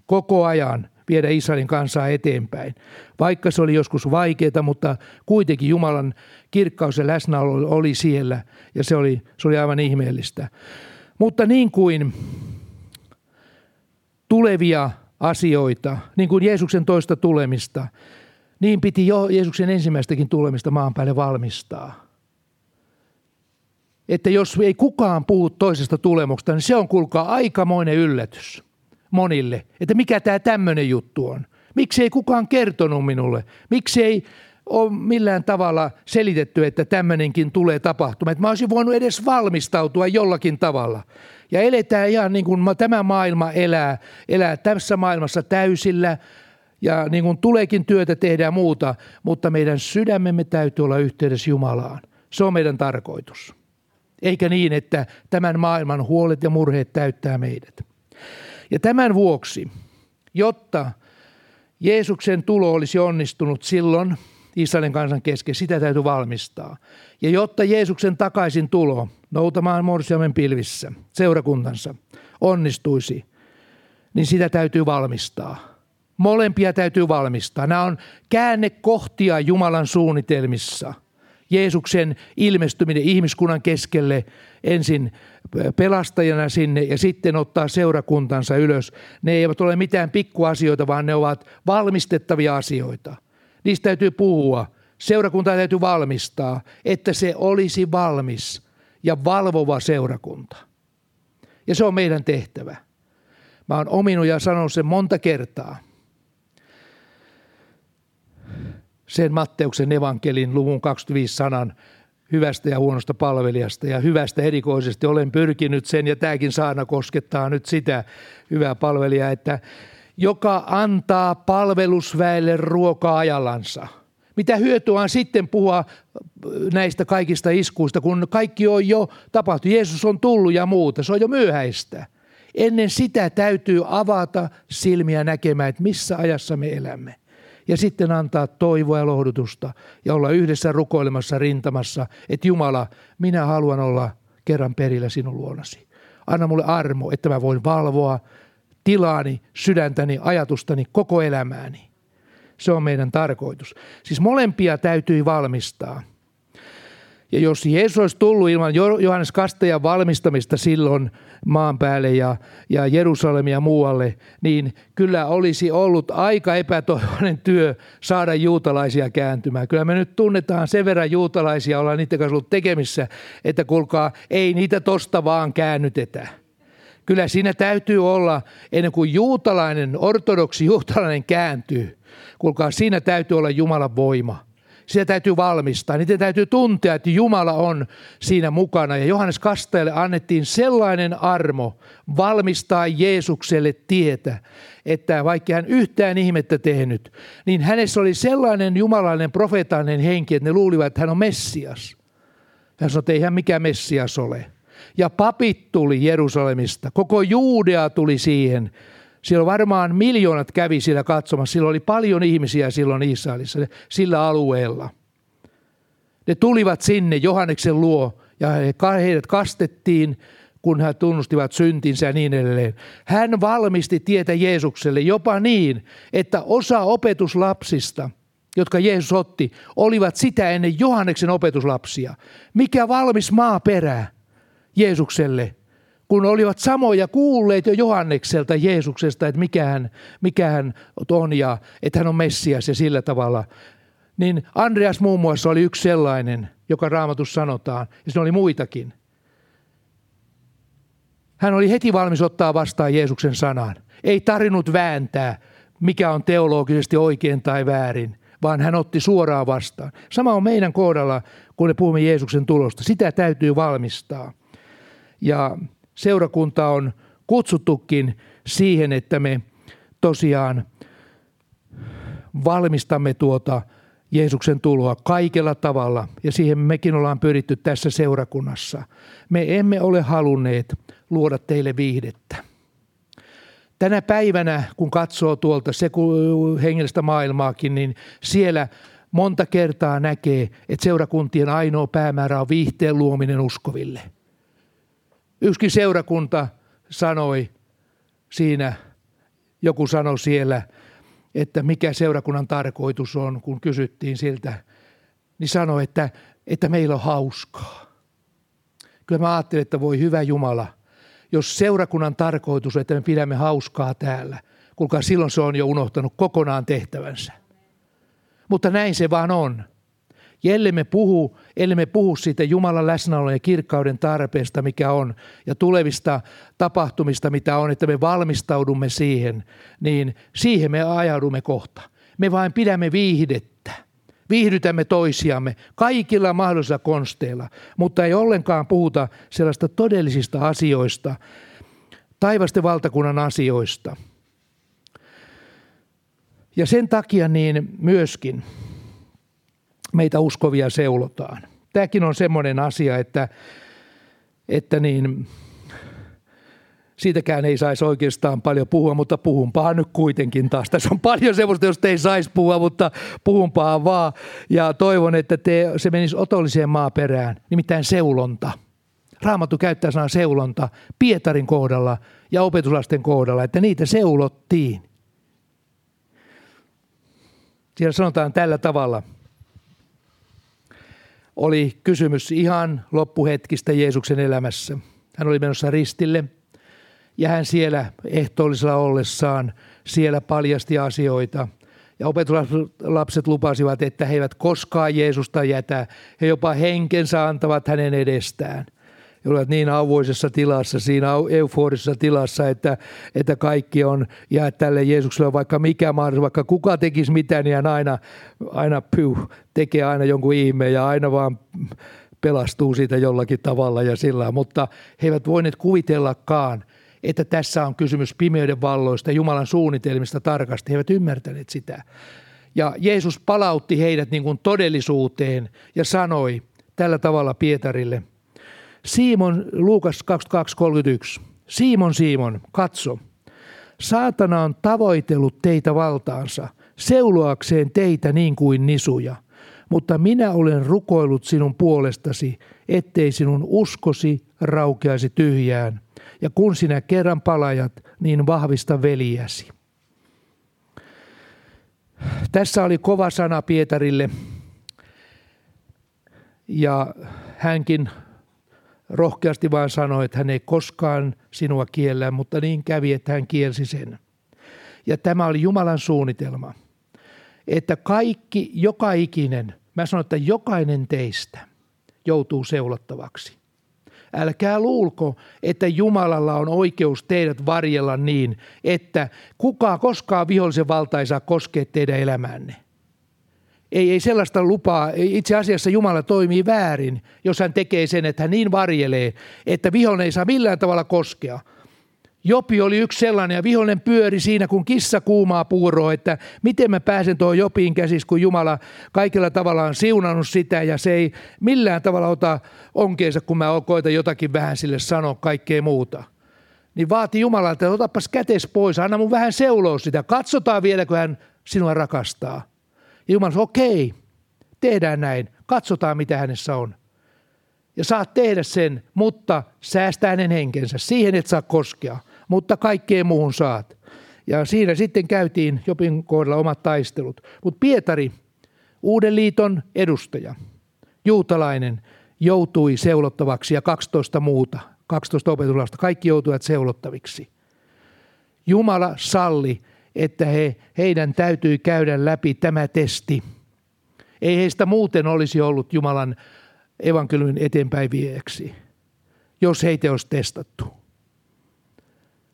koko ajan viedä Israelin kansaa eteenpäin. Vaikka se oli joskus vaikeaa, mutta kuitenkin Jumalan kirkkaus ja läsnäolo oli siellä ja se oli, se oli aivan ihmeellistä. Mutta niin kuin tulevia asioita, niin kuin Jeesuksen toista tulemista, niin piti jo Jeesuksen ensimmäistäkin tulemista maan päälle valmistaa. Että jos ei kukaan puhu toisesta tulemuksesta, niin se on kuulkaa aikamoinen yllätys monille. Että mikä tämä tämmöinen juttu on. Miksi ei kukaan kertonut minulle? Miksi ei ole millään tavalla selitetty, että tämmöinenkin tulee tapahtumaan. Että mä olisin voinut edes valmistautua jollakin tavalla. Ja eletään ihan niin kuin tämä maailma elää, elää tässä maailmassa täysillä ja niin kuin tuleekin työtä tehdä ja muuta, mutta meidän sydämemme täytyy olla yhteydessä Jumalaan. Se on meidän tarkoitus. Eikä niin, että tämän maailman huolet ja murheet täyttää meidät. Ja tämän vuoksi, jotta Jeesuksen tulo olisi onnistunut silloin Israelin kansan kesken, sitä täytyy valmistaa. Ja jotta Jeesuksen takaisin tulo noutamaan morsiamen pilvissä seurakuntansa onnistuisi, niin sitä täytyy valmistaa. Molempia täytyy valmistaa. Nämä on käännekohtia Jumalan suunnitelmissa. Jeesuksen ilmestyminen ihmiskunnan keskelle ensin pelastajana sinne ja sitten ottaa seurakuntansa ylös. Ne eivät ole mitään pikkuasioita, vaan ne ovat valmistettavia asioita. Niistä täytyy puhua. Seurakunta täytyy valmistaa, että se olisi valmis ja valvova seurakunta. Ja se on meidän tehtävä. Mä oon ominut ja sanonut sen monta kertaa – sen Matteuksen evankelin luvun 25 sanan hyvästä ja huonosta palvelijasta ja hyvästä erikoisesti olen pyrkinyt sen ja tämäkin saana koskettaa nyt sitä hyvää palvelijaa, että joka antaa palvelusväelle ruokaa ajallansa. Mitä hyötyä on sitten puhua näistä kaikista iskuista, kun kaikki on jo tapahtunut. Jeesus on tullut ja muuta, se on jo myöhäistä. Ennen sitä täytyy avata silmiä näkemään, että missä ajassa me elämme ja sitten antaa toivoa ja lohdutusta ja olla yhdessä rukoilemassa rintamassa, että Jumala, minä haluan olla kerran perillä sinun luonasi. Anna mulle armo, että mä voin valvoa tilaani, sydäntäni, ajatustani, koko elämääni. Se on meidän tarkoitus. Siis molempia täytyy valmistaa. Ja jos Jeesus olisi tullut ilman Johannes Kastajan valmistamista silloin maan päälle ja, ja Jerusalemia muualle, niin kyllä olisi ollut aika epätoivoinen työ saada juutalaisia kääntymään. Kyllä me nyt tunnetaan sen verran juutalaisia, ollaan niiden kanssa ollut tekemissä, että kuulkaa, ei niitä tosta vaan käännytetä. Kyllä siinä täytyy olla, ennen kuin juutalainen, ortodoksi juutalainen kääntyy, kuulkaa, siinä täytyy olla Jumalan voima – sitä täytyy valmistaa. Niitä täytyy tuntea, että Jumala on siinä mukana. Ja Johannes Kastajalle annettiin sellainen armo valmistaa Jeesukselle tietä, että vaikka hän yhtään ihmettä tehnyt, niin hänessä oli sellainen jumalainen profeetallinen henki, että ne luulivat, että hän on Messias. Hän sanoi, että ei hän mikään Messias ole. Ja papit tuli Jerusalemista. Koko Juudea tuli siihen. Siellä varmaan miljoonat kävi siellä katsomassa. Sillä oli paljon ihmisiä silloin Israelissa, sillä alueella. Ne tulivat sinne Johanneksen luo ja heidät kastettiin, kun he tunnustivat syntinsä ja niin edelleen. Hän valmisti tietä Jeesukselle jopa niin, että osa opetuslapsista, jotka Jeesus otti, olivat sitä ennen Johanneksen opetuslapsia. Mikä valmis maaperä Jeesukselle, kun olivat samoja kuulleet jo Johannekselta Jeesuksesta, että mikä hän, mikä hän on ja että hän on Messias ja sillä tavalla. Niin Andreas muun muassa oli yksi sellainen, joka raamatus sanotaan, ja siinä oli muitakin. Hän oli heti valmis ottaa vastaan Jeesuksen sanan. Ei tarinut vääntää, mikä on teologisesti oikein tai väärin, vaan hän otti suoraan vastaan. Sama on meidän kohdalla, kun me puhumme Jeesuksen tulosta. Sitä täytyy valmistaa. Ja seurakunta on kutsuttukin siihen, että me tosiaan valmistamme tuota Jeesuksen tuloa kaikella tavalla, ja siihen mekin ollaan pyritty tässä seurakunnassa. Me emme ole halunneet luoda teille viihdettä. Tänä päivänä, kun katsoo tuolta hengellistä maailmaakin, niin siellä monta kertaa näkee, että seurakuntien ainoa päämäärä on viihteen luominen uskoville. Yksikin seurakunta sanoi siinä, joku sanoi siellä, että mikä seurakunnan tarkoitus on, kun kysyttiin siltä, niin sanoi, että, että meillä on hauskaa. Kyllä mä ajattelin, että voi hyvä Jumala, jos seurakunnan tarkoitus on, että me pidämme hauskaa täällä, kuulkaa silloin se on jo unohtanut kokonaan tehtävänsä. Mutta näin se vaan on. Ja ellei me puhu, ellei me puhu siitä Jumalan läsnäolon ja kirkkauden tarpeesta, mikä on, ja tulevista tapahtumista, mitä on, että me valmistaudumme siihen, niin siihen me ajaudumme kohta. Me vain pidämme viihdettä. Viihdytämme toisiamme kaikilla mahdollisilla konsteilla, mutta ei ollenkaan puhuta sellaista todellisista asioista, taivasten valtakunnan asioista. Ja sen takia niin myöskin meitä uskovia seulotaan. Tämäkin on semmoinen asia, että, että niin, siitäkään ei saisi oikeastaan paljon puhua, mutta puhunpahan nyt kuitenkin taas. Tässä on paljon semmoista, josta ei saisi puhua, mutta puhunpahan vaan. Ja toivon, että te, se menisi otolliseen maaperään, nimittäin seulonta. Raamattu käyttää sanaa seulonta Pietarin kohdalla ja opetuslasten kohdalla, että niitä seulottiin. Siellä sanotaan tällä tavalla – oli kysymys ihan loppuhetkistä Jeesuksen elämässä. Hän oli menossa ristille ja hän siellä ehtoollisella ollessaan siellä paljasti asioita. Ja opetuslapset lupasivat, että he eivät koskaan Jeesusta jätä. He jopa henkensä antavat hänen edestään – olivat niin auvoisessa tilassa, siinä euforisessa tilassa, että, että kaikki on, ja tälle Jeesukselle vaikka mikä mahdollisuus, vaikka kuka tekisi mitään, niin hän aina, aina pyh, tekee aina jonkun ihmeen ja aina vaan pelastuu siitä jollakin tavalla ja sillä Mutta he eivät voineet kuvitellakaan, että tässä on kysymys pimeyden valloista, Jumalan suunnitelmista tarkasti. He eivät ymmärtäneet sitä. Ja Jeesus palautti heidät niin kuin todellisuuteen ja sanoi tällä tavalla Pietarille – Simon, Luukas 22.31. Simon, Simon, katso. Saatana on tavoitellut teitä valtaansa, seuloakseen teitä niin kuin nisuja. Mutta minä olen rukoillut sinun puolestasi, ettei sinun uskosi raukeaisi tyhjään. Ja kun sinä kerran palajat, niin vahvista veliäsi. Tässä oli kova sana Pietarille. Ja hänkin rohkeasti vaan sanoi, että hän ei koskaan sinua kiellä, mutta niin kävi, että hän kielsi sen. Ja tämä oli Jumalan suunnitelma, että kaikki, joka ikinen, mä sanon, että jokainen teistä joutuu seulottavaksi. Älkää luulko, että Jumalalla on oikeus teidät varjella niin, että kukaan koskaan vihollisen valta ei saa koskea teidän elämänne. Ei, ei sellaista lupaa. Itse asiassa Jumala toimii väärin, jos hän tekee sen, että hän niin varjelee, että vihollinen ei saa millään tavalla koskea. Jopi oli yksi sellainen ja vihollinen pyöri siinä kuin kissa kuumaa puuroa, että miten mä pääsen tuohon Jopiin käsis, kun Jumala kaikilla tavalla on siunannut sitä ja se ei millään tavalla ota onkeensa, kun mä koitan jotakin vähän sille sanoa kaikkea muuta. Niin vaati Jumalalta, että otapas kätes pois, anna mun vähän seuloa sitä, katsotaan vieläkö hän sinua rakastaa. Jumala sanoi, okei, tehdään näin, katsotaan mitä hänessä on. Ja saat tehdä sen, mutta säästää hänen henkensä. Siihen et saa koskea mutta kaikkeen muuhun saat. Ja siinä sitten käytiin Jopin kohdalla omat taistelut. Mutta Pietari, Uuden liiton edustaja, juutalainen, joutui seulottavaksi ja 12 muuta, 12 opetuslasta, kaikki joutuivat seulottaviksi. Jumala salli, että he, heidän täytyi käydä läpi tämä testi. Ei heistä muuten olisi ollut Jumalan evankeliumin eteenpäin vieksi, jos heitä olisi testattu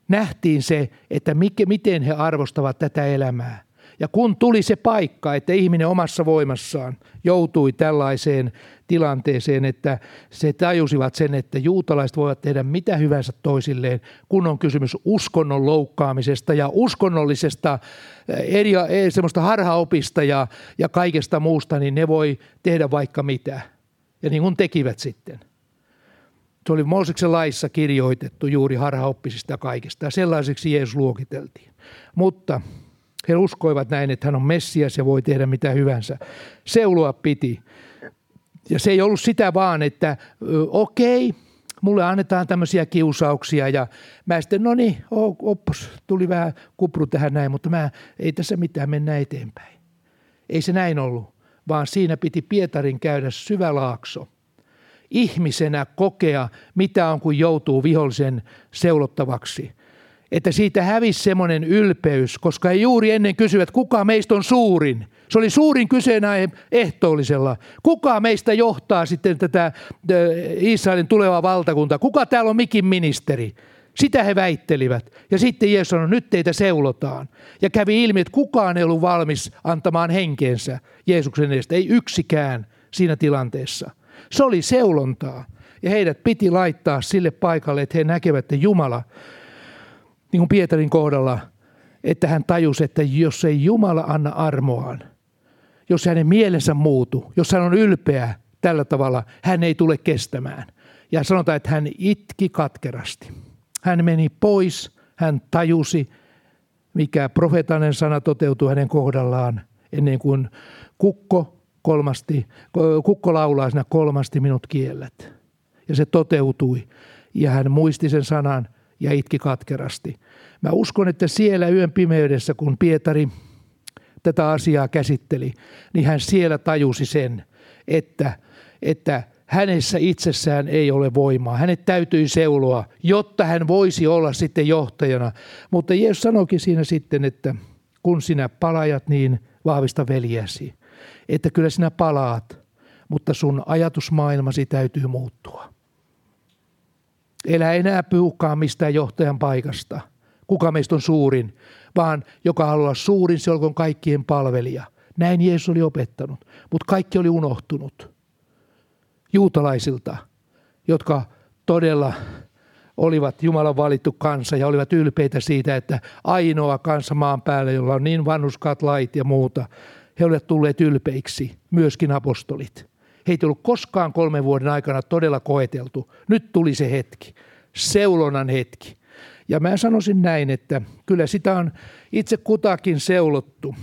nähtiin se, että miten he arvostavat tätä elämää. Ja kun tuli se paikka, että ihminen omassa voimassaan joutui tällaiseen tilanteeseen, että se tajusivat sen, että juutalaiset voivat tehdä mitä hyvänsä toisilleen, kun on kysymys uskonnon loukkaamisesta ja uskonnollisesta eh, eri, eh, semmoista harhaopista ja, ja kaikesta muusta, niin ne voi tehdä vaikka mitä. Ja niin kuin tekivät sitten – se oli Mooseksen laissa kirjoitettu juuri harhaoppisista ja kaikesta. Ja sellaiseksi Jeesus luokiteltiin. Mutta he uskoivat näin, että hän on Messias ja voi tehdä mitä hyvänsä. Seulua piti. Ja se ei ollut sitä vaan, että okei, okay, mulle annetaan tämmöisiä kiusauksia ja mä sitten, no niin, oppos, tuli vähän kupru tähän näin, mutta mä, ei tässä mitään mennä eteenpäin. Ei se näin ollut, vaan siinä piti Pietarin käydä syvä laakso ihmisenä kokea, mitä on, kun joutuu vihollisen seulottavaksi. Että siitä hävisi semmoinen ylpeys, koska ei juuri ennen kysyvät, kuka meistä on suurin. Se oli suurin kyseenä ehtoollisella. Kuka meistä johtaa sitten tätä Israelin tulevaa valtakuntaa? Kuka täällä on mikin ministeri? Sitä he väittelivät. Ja sitten Jeesus sanoi, nyt teitä seulotaan. Ja kävi ilmi, että kukaan ei ollut valmis antamaan henkeensä Jeesuksen edestä. Ei yksikään siinä tilanteessa – se oli seulontaa. Ja heidät piti laittaa sille paikalle, että he näkevät, että Jumala, niin kuin Pietarin kohdalla, että hän tajusi, että jos ei Jumala anna armoaan, jos hänen mielensä muutu, jos hän on ylpeä tällä tavalla, hän ei tule kestämään. Ja sanotaan, että hän itki katkerasti. Hän meni pois, hän tajusi, mikä profetanen sana toteutui hänen kohdallaan ennen kuin kukko kolmasti, kukko laulaa siinä kolmasti minut kiellät. Ja se toteutui. Ja hän muisti sen sanan ja itki katkerasti. Mä uskon, että siellä yön pimeydessä, kun Pietari tätä asiaa käsitteli, niin hän siellä tajusi sen, että, että hänessä itsessään ei ole voimaa. Hänet täytyy seuloa, jotta hän voisi olla sitten johtajana. Mutta Jeesus sanoikin siinä sitten, että kun sinä palajat, niin vahvista veljäsi että kyllä sinä palaat, mutta sun ajatusmaailmasi täytyy muuttua. Elä enää puhukaan mistään johtajan paikasta, kuka meistä on suurin, vaan joka haluaa suurin, se olkoon kaikkien palvelija. Näin Jeesus oli opettanut, mutta kaikki oli unohtunut juutalaisilta, jotka todella olivat Jumalan valittu kansa ja olivat ylpeitä siitä, että ainoa kansa maan päällä, jolla on niin vanhuskat lait ja muuta, he olivat tulleet ylpeiksi, myöskin apostolit. Heitä ei ollut koskaan kolmen vuoden aikana todella koeteltu. Nyt tuli se hetki, seulonan hetki. Ja mä sanoisin näin, että kyllä sitä on itse kutakin seulottu.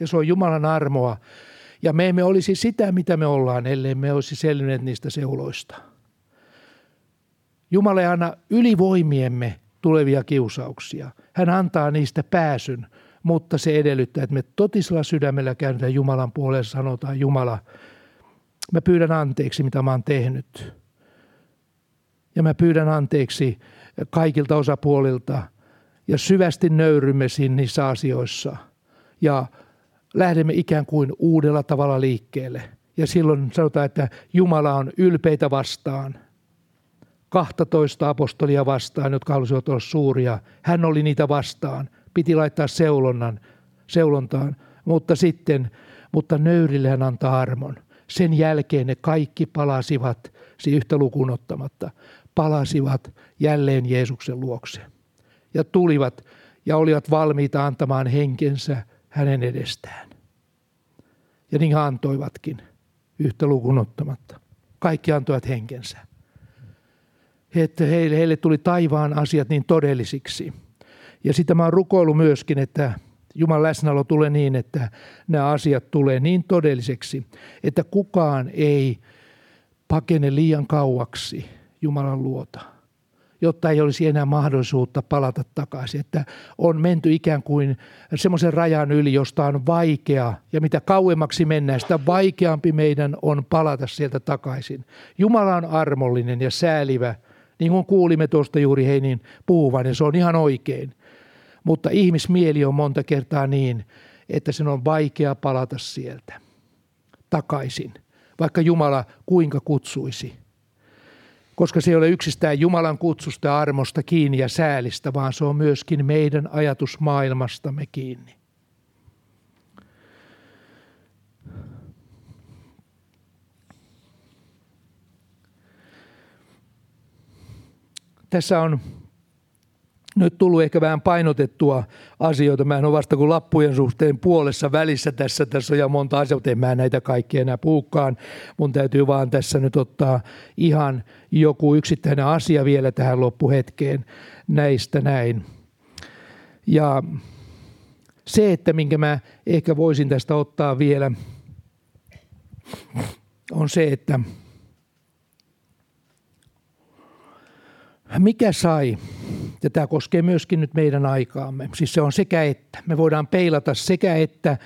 Ja se on Jumalan armoa. Ja me emme olisi sitä, mitä me ollaan, ellei me olisi selvinneet niistä seuloista. Jumala ei anna ylivoimiemme tulevia kiusauksia. Hän antaa niistä pääsyn mutta se edellyttää, että me totisella sydämellä käännetään Jumalan puoleen sanotaan, Jumala, mä pyydän anteeksi, mitä mä oon tehnyt. Ja mä pyydän anteeksi kaikilta osapuolilta ja syvästi nöyrymme niissä asioissa. Ja lähdemme ikään kuin uudella tavalla liikkeelle. Ja silloin sanotaan, että Jumala on ylpeitä vastaan. 12 apostolia vastaan, jotka halusivat olla suuria. Hän oli niitä vastaan – piti laittaa seulonnan, seulontaan, mutta sitten, mutta nöyrille hän antaa armon. Sen jälkeen ne kaikki palasivat, se yhtä lukuun ottamatta, palasivat jälleen Jeesuksen luokse. ja tulivat ja olivat valmiita antamaan henkensä hänen edestään. Ja niin antoivatkin yhtä lukuun ottamatta. Kaikki antoivat henkensä. Että heille, heille tuli taivaan asiat niin todellisiksi. Ja sitä mä oon rukoillut myöskin, että Jumalan läsnäolo tulee niin, että nämä asiat tulee niin todelliseksi, että kukaan ei pakene liian kauaksi Jumalan luota, jotta ei olisi enää mahdollisuutta palata takaisin. Että on menty ikään kuin semmoisen rajan yli, josta on vaikea, ja mitä kauemmaksi mennään, sitä vaikeampi meidän on palata sieltä takaisin. Jumala on armollinen ja säälivä, niin kuin kuulimme tuosta juuri Heinin puhuvan, ja se on ihan oikein. Mutta ihmismieli on monta kertaa niin, että sen on vaikea palata sieltä takaisin, vaikka Jumala kuinka kutsuisi. Koska se ei ole yksistään Jumalan kutsusta armosta kiinni ja säälistä, vaan se on myöskin meidän ajatusmaailmastamme kiinni. Tässä on nyt tullut ehkä vähän painotettua asioita. Mä en ole vasta kuin lappujen suhteen puolessa välissä tässä. Tässä on ja monta asiaa, mutta en mä näitä kaikkia enää puukaan. Mun täytyy vaan tässä nyt ottaa ihan joku yksittäinen asia vielä tähän loppuhetkeen näistä näin. Ja se, että minkä mä ehkä voisin tästä ottaa vielä, on se, että mikä sai ja tämä koskee myöskin nyt meidän aikaamme. Siis se on sekä että. Me voidaan peilata sekä että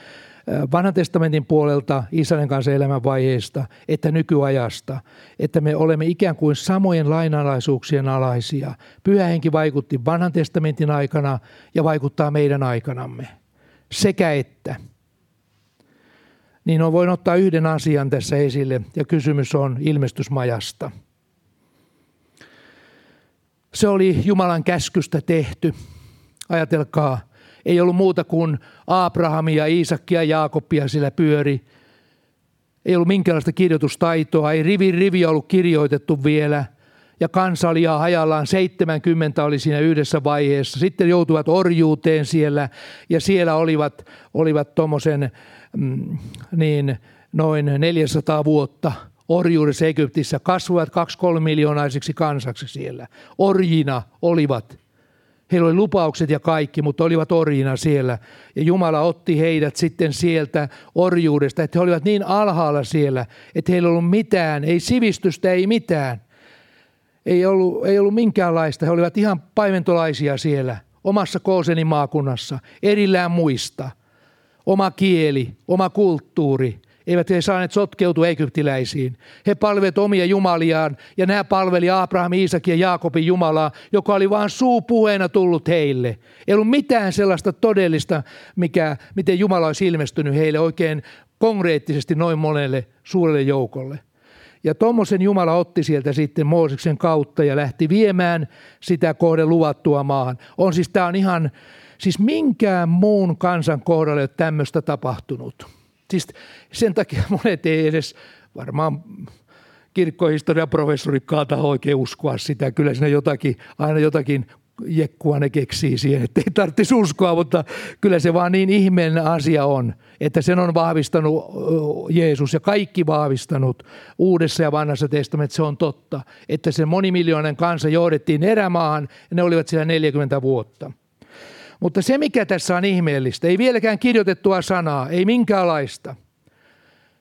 vanhan testamentin puolelta Israelin kanssa elämänvaiheesta, että nykyajasta, että me olemme ikään kuin samojen lainalaisuuksien alaisia. Pyhä henki vaikutti vanhan testamentin aikana ja vaikuttaa meidän aikanamme. Sekä että. Niin on voin ottaa yhden asian tässä esille ja kysymys on ilmestysmajasta – se oli Jumalan käskystä tehty. Ajatelkaa, ei ollut muuta kuin Abrahamia, Iisakkia ja Jaakobia sillä pyöri. Ei ollut minkäänlaista kirjoitustaitoa, ei rivi rivi ollut kirjoitettu vielä. Ja kansa oli hajallaan, 70 oli siinä yhdessä vaiheessa. Sitten joutuvat orjuuteen siellä ja siellä olivat, olivat tuommoisen mm, niin, noin 400 vuotta – orjuudessa Egyptissä, kasvoivat kaksi-kolme miljoonaisiksi kansaksi siellä. Orjina olivat. Heillä oli lupaukset ja kaikki, mutta olivat orjina siellä. Ja Jumala otti heidät sitten sieltä orjuudesta, että he olivat niin alhaalla siellä, että heillä ei ollut mitään, ei sivistystä, ei mitään. Ei ollut, ei ollut minkäänlaista. He olivat ihan paimentolaisia siellä, omassa Koosenin maakunnassa, erillään muista. Oma kieli, oma kulttuuri, eivät he saaneet sotkeutua egyptiläisiin. He palvelivat omia jumaliaan ja nämä palveli Abraham, Iisakin ja Jaakobin Jumalaa, joka oli vain suupuheena tullut heille. Ei ollut mitään sellaista todellista, mikä, miten Jumala olisi ilmestynyt heille oikein konkreettisesti noin monelle suurelle joukolle. Ja tuommoisen Jumala otti sieltä sitten Mooseksen kautta ja lähti viemään sitä kohden luvattua maahan. On siis, tämä on ihan, siis minkään muun kansan kohdalla ei ole tämmöistä tapahtunut. Siis sen takia monet ei edes varmaan kirkkohistorian professori kaata oikein uskoa sitä. Kyllä siinä jotakin, aina jotakin jekkua ne keksii siihen, että ei tarvitsisi uskoa, mutta kyllä se vaan niin ihmeellinen asia on, että sen on vahvistanut Jeesus ja kaikki vahvistanut uudessa ja vanhassa testamentissa, se on totta, että se monimiljoonan kansa johdettiin erämaahan ja ne olivat siellä 40 vuotta. Mutta se, mikä tässä on ihmeellistä, ei vieläkään kirjoitettua sanaa, ei minkäänlaista.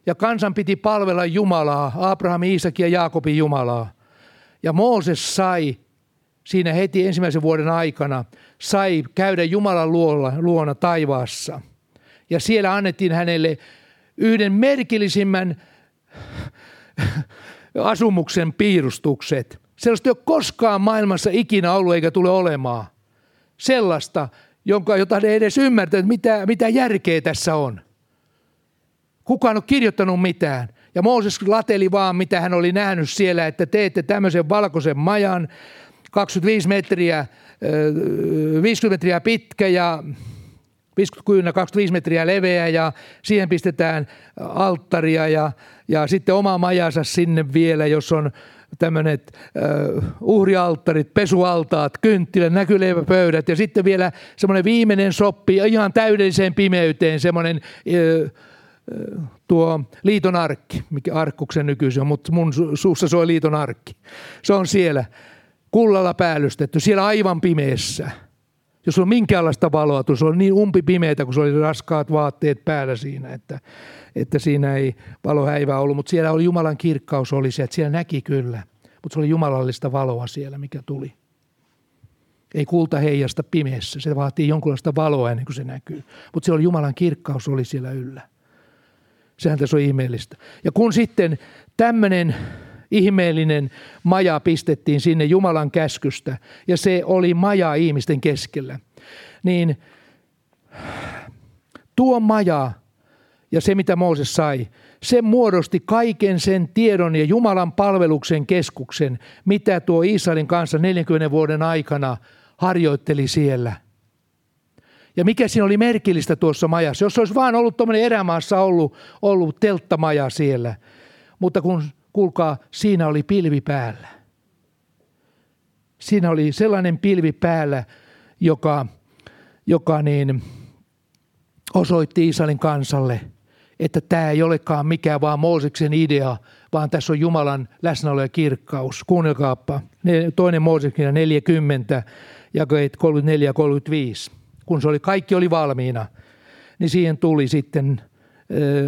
Ja kansan piti palvella Jumalaa, Abraham, Iisak ja Jaakobin Jumalaa. Ja Mooses sai siinä heti ensimmäisen vuoden aikana, sai käydä Jumalan luona, luona taivaassa. Ja siellä annettiin hänelle yhden merkillisimmän asumuksen piirustukset. Sellaista ei ole koskaan maailmassa ikinä ollut eikä tule olemaan. Sellaista, jonka, jota ne edes ymmärtää, että mitä, mitä järkeä tässä on. Kukaan on kirjoittanut mitään. Ja Mooses lateli vaan, mitä hän oli nähnyt siellä, että teette tämmöisen valkoisen majan, 25 metriä, 50 metriä pitkä ja 50 25 metriä leveä ja siihen pistetään alttaria ja, ja sitten oma majansa sinne vielä, jos on tämmöiset uh, uhrialttarit, pesualtaat, kynttilä, näkyleiväpöydät ja sitten vielä semmoinen viimeinen soppi ihan täydelliseen pimeyteen, semmoinen uh, tuo liiton arkki, mikä arkkuksen nykyisin on, mutta mun suussa se on liiton arkki. Se on siellä kullalla päällystetty, siellä aivan pimeässä. Jos on minkäänlaista valoa, se on niin umpi pimeitä, kun se oli raskaat vaatteet päällä siinä, että, että siinä ei valohäivää ollut. Mutta siellä oli Jumalan kirkkaus oli se, että siellä näki kyllä, mutta se oli jumalallista valoa siellä, mikä tuli. Ei kulta heijasta pimeässä, se vaatii jonkunlaista valoa ennen kuin se näkyy. Mutta se oli Jumalan kirkkaus oli siellä yllä. Sehän tässä on ihmeellistä. Ja kun sitten tämmöinen ihmeellinen maja pistettiin sinne Jumalan käskystä, ja se oli maja ihmisten keskellä, niin tuo maja ja se, mitä Mooses sai, se muodosti kaiken sen tiedon ja Jumalan palveluksen keskuksen, mitä tuo Israelin kanssa 40 vuoden aikana harjoitteli siellä. Ja mikä siinä oli merkillistä tuossa majassa? Jos olisi vaan ollut tuommoinen erämaassa ollut, ollut telttamaja siellä. Mutta kun, kuulkaa, siinä oli pilvi päällä. Siinä oli sellainen pilvi päällä, joka, joka niin, osoitti Israelin kansalle, että tämä ei olekaan mikään vaan Mooseksen idea, vaan tässä on Jumalan läsnäolo ja kirkkaus. Kuunnelkaappa. Toinen Mooseksen 40, jakeet 34 ja 35 kun se oli, kaikki oli valmiina, niin siihen tuli sitten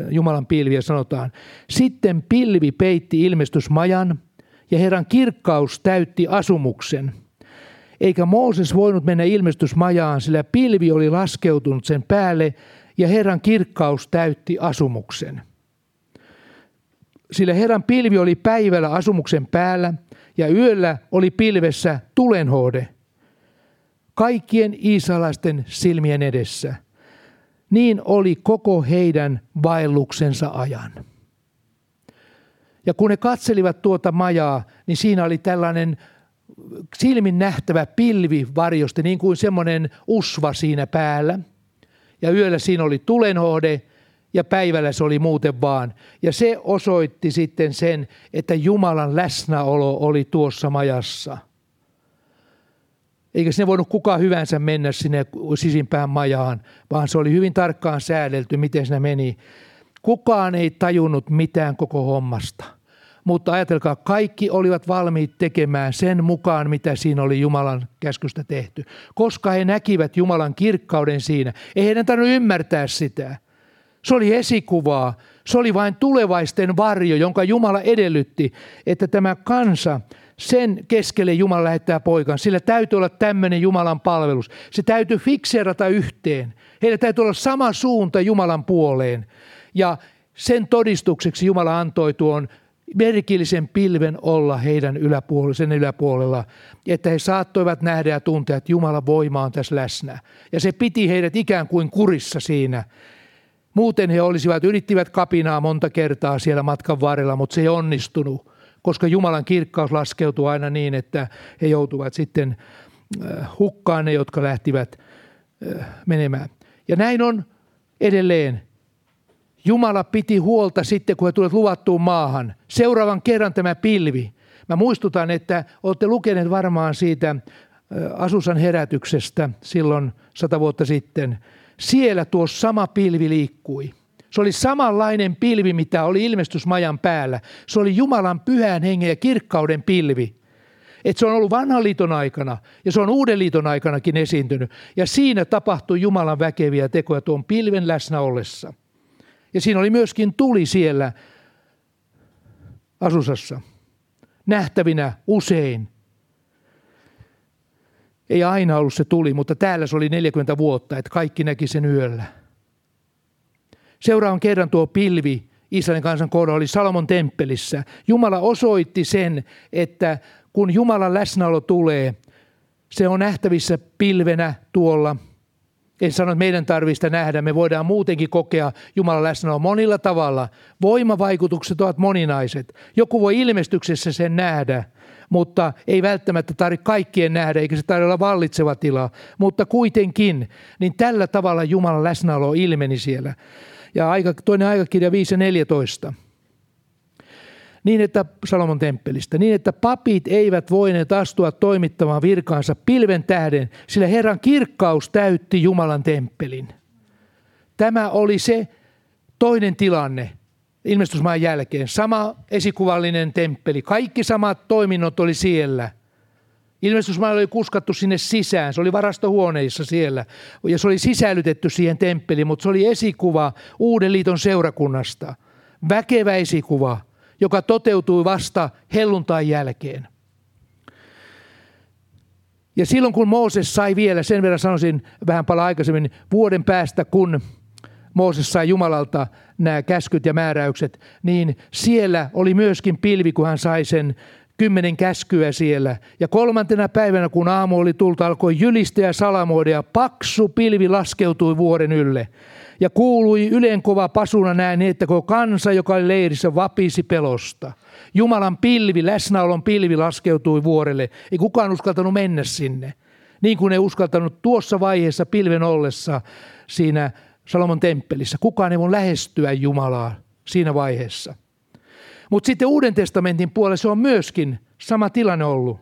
Jumalan pilvi ja sanotaan, sitten pilvi peitti ilmestysmajan ja Herran kirkkaus täytti asumuksen. Eikä Mooses voinut mennä ilmestysmajaan, sillä pilvi oli laskeutunut sen päälle ja Herran kirkkaus täytti asumuksen. Sillä Herran pilvi oli päivällä asumuksen päällä ja yöllä oli pilvessä tulenhoode – kaikkien israelaisten silmien edessä. Niin oli koko heidän vaelluksensa ajan. Ja kun he katselivat tuota majaa, niin siinä oli tällainen silmin nähtävä pilvi varjosti, niin kuin semmoinen usva siinä päällä. Ja yöllä siinä oli tulenhohde ja päivällä se oli muuten vaan. Ja se osoitti sitten sen, että Jumalan läsnäolo oli tuossa majassa – eikä sinne voinut kukaan hyvänsä mennä sinne sisimpään majaan, vaan se oli hyvin tarkkaan säädelty, miten se meni. Kukaan ei tajunnut mitään koko hommasta. Mutta ajatelkaa, kaikki olivat valmiit tekemään sen mukaan, mitä siinä oli Jumalan käskystä tehty. Koska he näkivät Jumalan kirkkauden siinä. Ei heidän tarvinnut ymmärtää sitä. Se oli esikuvaa. Se oli vain tulevaisten varjo, jonka Jumala edellytti, että tämä kansa – sen keskelle Jumala lähettää poikan. Sillä täytyy olla tämmöinen Jumalan palvelus. Se täytyy fikseerata yhteen. Heillä täytyy olla sama suunta Jumalan puoleen. Ja sen todistukseksi Jumala antoi tuon merkillisen pilven olla heidän yläpuolella, sen yläpuolella, että he saattoivat nähdä ja tuntea, että Jumalan voima on tässä läsnä. Ja se piti heidät ikään kuin kurissa siinä. Muuten he olisivat, yrittivät kapinaa monta kertaa siellä matkan varrella, mutta se ei onnistunut koska Jumalan kirkkaus laskeutuu aina niin, että he joutuvat sitten äh, hukkaan ne, jotka lähtivät äh, menemään. Ja näin on edelleen. Jumala piti huolta sitten, kun he tulet luvattuun maahan. Seuraavan kerran tämä pilvi. Mä muistutan, että olette lukeneet varmaan siitä äh, Asusan herätyksestä silloin sata vuotta sitten. Siellä tuo sama pilvi liikkui – se oli samanlainen pilvi, mitä oli ilmestysmajan päällä. Se oli Jumalan pyhän hengen ja kirkkauden pilvi. Et se on ollut vanhan liiton aikana ja se on uuden liiton aikanakin esiintynyt. Ja siinä tapahtui Jumalan väkeviä tekoja tuon pilven läsnä ollessa. Ja siinä oli myöskin tuli siellä asusassa. Nähtävinä usein. Ei aina ollut se tuli, mutta täällä se oli 40 vuotta, että kaikki näki sen yöllä. Seuraavan kerran tuo pilvi Israelin kansan kohdalla oli Salomon temppelissä. Jumala osoitti sen, että kun Jumalan läsnäolo tulee, se on nähtävissä pilvenä tuolla. En sano, että meidän tarvista nähdä. Me voidaan muutenkin kokea Jumalan läsnäolo monilla tavalla. Voimavaikutukset ovat moninaiset. Joku voi ilmestyksessä sen nähdä, mutta ei välttämättä tarvitse kaikkien nähdä, eikä se tarvitse olla vallitseva tila. Mutta kuitenkin, niin tällä tavalla Jumalan läsnäolo ilmeni siellä ja aika, toinen aikakirja 5 ja 14. niin että Salomon temppelistä, niin että papit eivät voineet astua toimittamaan virkaansa pilven tähden, sillä Herran kirkkaus täytti Jumalan temppelin. Tämä oli se toinen tilanne ilmestysmaan jälkeen. Sama esikuvallinen temppeli, kaikki samat toiminnot oli siellä – Ilmestysmaa oli kuskattu sinne sisään, se oli varastohuoneissa siellä ja se oli sisällytetty siihen temppeliin, mutta se oli esikuva Uuden liiton seurakunnasta. Väkevä esikuva, joka toteutui vasta helluntain jälkeen. Ja silloin kun Mooses sai vielä, sen verran sanoisin vähän paljon aikaisemmin, vuoden päästä kun Mooses sai Jumalalta nämä käskyt ja määräykset, niin siellä oli myöskin pilvi, kun hän sai sen kymmenen käskyä siellä. Ja kolmantena päivänä, kun aamu oli tullut, alkoi jylistä ja salamoida paksu pilvi laskeutui vuoren ylle. Ja kuului ylenkova pasuna näin, että koko kansa, joka oli leirissä, vapisi pelosta. Jumalan pilvi, läsnäolon pilvi laskeutui vuorelle. Ei kukaan uskaltanut mennä sinne. Niin kuin ei uskaltanut tuossa vaiheessa pilven ollessa siinä Salomon temppelissä. Kukaan ei voi lähestyä Jumalaa siinä vaiheessa. Mutta sitten Uuden testamentin puolella on myöskin sama tilanne ollut.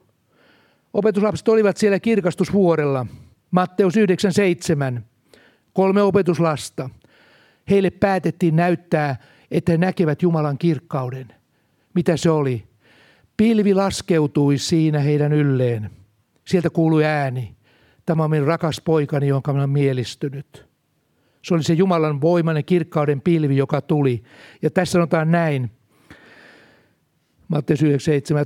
Opetuslapset olivat siellä kirkastusvuorella. Matteus 9.7. Kolme opetuslasta. Heille päätettiin näyttää, että he näkevät Jumalan kirkkauden. Mitä se oli? Pilvi laskeutui siinä heidän ylleen. Sieltä kuului ääni. Tämä on minun rakas poikani, jonka minä olen mielistynyt. Se oli se Jumalan voimainen kirkkauden pilvi, joka tuli. Ja tässä sanotaan näin. Matteus 9.7.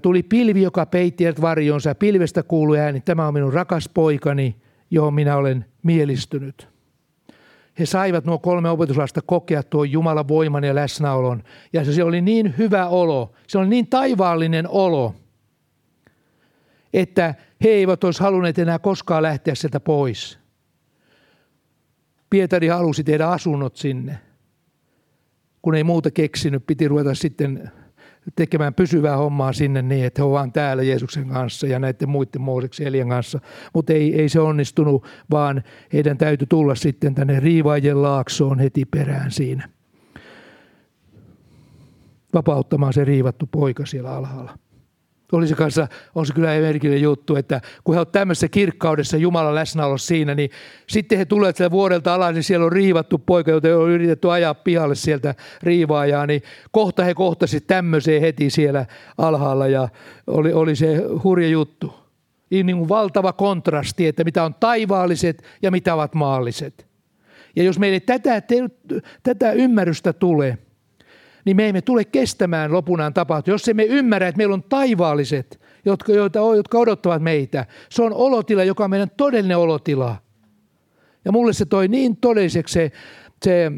Tuli pilvi, joka peitti varjonsa. Pilvestä kuului ääni, tämä on minun rakas poikani, johon minä olen mielistynyt. He saivat nuo kolme opetuslasta kokea tuo Jumalan voiman ja läsnäolon. Ja se oli niin hyvä olo, se oli niin taivaallinen olo, että he eivät olisi halunneet enää koskaan lähteä sieltä pois. Pietari halusi tehdä asunnot sinne. Kun ei muuta keksinyt, piti ruveta sitten tekemään pysyvää hommaa sinne niin, että he ovat vaan täällä Jeesuksen kanssa ja näiden muiden Mooseksen Elien kanssa. Mutta ei, ei se onnistunut, vaan heidän täytyy tulla sitten tänne Riivaajien laaksoon heti perään siinä. Vapauttamaan se riivattu poika siellä alhaalla. Oli se kanssa, on se kyllä merkillinen juttu, että kun he ovat tämmöisessä kirkkaudessa Jumalan läsnäolossa siinä, niin sitten he tulevat sieltä vuodelta alas, niin siellä on riivattu poika, jota on yritetty ajaa pihalle sieltä riivaajaa, niin kohta he kohtasivat tämmöiseen heti siellä alhaalla ja oli, oli se hurja juttu. Niin, niin kuin valtava kontrasti, että mitä on taivaalliset ja mitä ovat maalliset. Ja jos meille tätä, tätä ymmärrystä tulee – niin me emme tule kestämään lopunaan tapahtua. Jos emme ymmärrä, että meillä on taivaalliset, jotka, joita, jotka odottavat meitä. Se on olotila, joka on meidän todellinen olotila. Ja mulle se toi niin todelliseksi se, se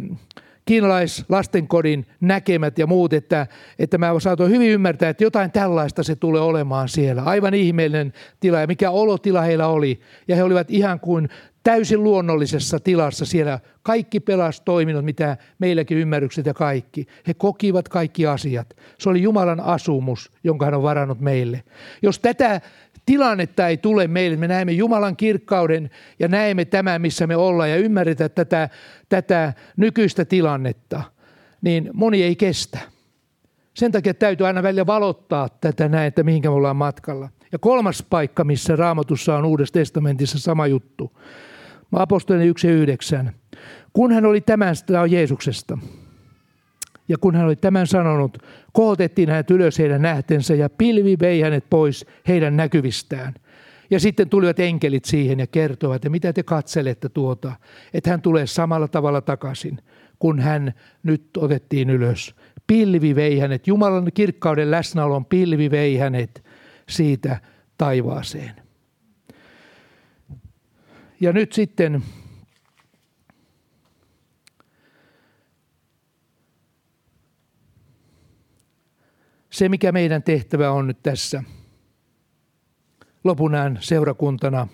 kiinalaislastenkodin näkemät ja muut, että, että mä saatoin hyvin ymmärtää, että jotain tällaista se tulee olemaan siellä. Aivan ihmeellinen tila ja mikä olotila heillä oli. Ja he olivat ihan kuin täysin luonnollisessa tilassa siellä. Kaikki pelastoiminnot, mitä meilläkin ymmärrykset ja kaikki. He kokivat kaikki asiat. Se oli Jumalan asumus, jonka hän on varannut meille. Jos tätä tilannetta ei tule meille, me näemme Jumalan kirkkauden ja näemme tämän, missä me ollaan ja ymmärretään tätä, tätä nykyistä tilannetta, niin moni ei kestä. Sen takia täytyy aina välillä valottaa tätä näin, että mihinkä me ollaan matkalla. Ja kolmas paikka, missä raamatussa on Uudessa testamentissa sama juttu. Apostolien 1.9. Kun hän oli tämän, tämä on Jeesuksesta, ja kun hän oli tämän sanonut, kohotettiin hänet ylös heidän nähtensä ja pilvi vei hänet pois heidän näkyvistään. Ja sitten tulivat enkelit siihen ja kertoivat, että mitä te katselette tuota, että hän tulee samalla tavalla takaisin, kun hän nyt otettiin ylös. Pilvi vei hänet, Jumalan kirkkauden läsnäolon pilvi vei hänet siitä taivaaseen. Ja nyt sitten se, mikä meidän tehtävä on nyt tässä lopunään seurakuntana,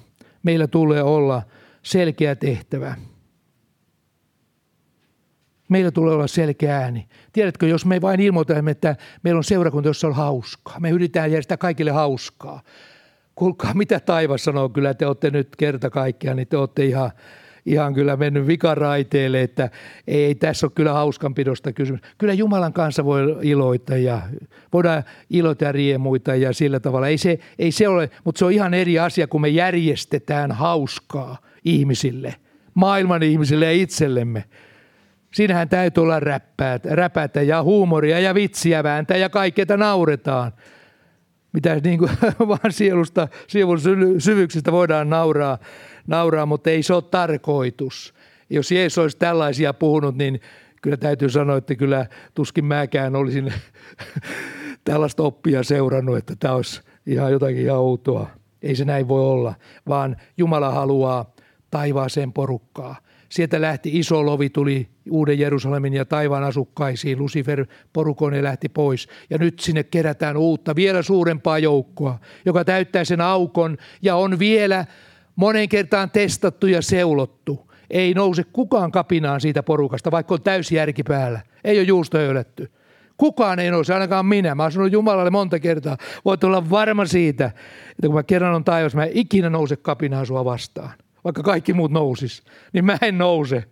meillä tulee olla selkeä tehtävä. Meillä tulee olla selkeä ääni. Tiedätkö, jos me vain ilmoitamme, että meillä on seurakunta, jossa on hauskaa. Me yritetään järjestää kaikille hauskaa. Kuulkaa, mitä taivas sanoo, kyllä te olette nyt kerta kaikkiaan, niin te olette ihan, ihan kyllä mennyt vikaraiteelle, että ei, tässä ole kyllä hauskanpidosta kysymys. Kyllä Jumalan kanssa voi iloita ja voidaan iloita ja riemuita ja sillä tavalla. Ei se, ei se ole, mutta se on ihan eri asia, kun me järjestetään hauskaa ihmisille, maailman ihmisille ja itsellemme. Siinähän täytyy olla räppäät, räpätä ja huumoria ja vitsiä vääntää ja kaikkea nauretaan – mitä niin kuin, vaan sielusta, sielun syvyyksistä voidaan nauraa, nauraa, mutta ei se ole tarkoitus. Jos Jeesus olisi tällaisia puhunut, niin kyllä täytyy sanoa, että kyllä tuskin mäkään olisin tällaista oppia seurannut, että tämä olisi ihan jotakin ihan outoa. Ei se näin voi olla, vaan Jumala haluaa taivaaseen porukkaa. Sieltä lähti iso lovi, tuli Uuden Jerusalemin ja taivaan asukkaisiin. Lucifer porukoinen lähti pois. Ja nyt sinne kerätään uutta, vielä suurempaa joukkoa, joka täyttää sen aukon ja on vielä monen kertaan testattu ja seulottu. Ei nouse kukaan kapinaan siitä porukasta, vaikka on täysi järki päällä. Ei ole juusto öyletty. Kukaan ei nouse, ainakaan minä. Mä oon sanonut Jumalalle monta kertaa. Voit olla varma siitä, että kun mä kerran on taivas, mä en ikinä nouse kapinaan sua vastaan vaikka kaikki muut nousis, niin mä en nouse.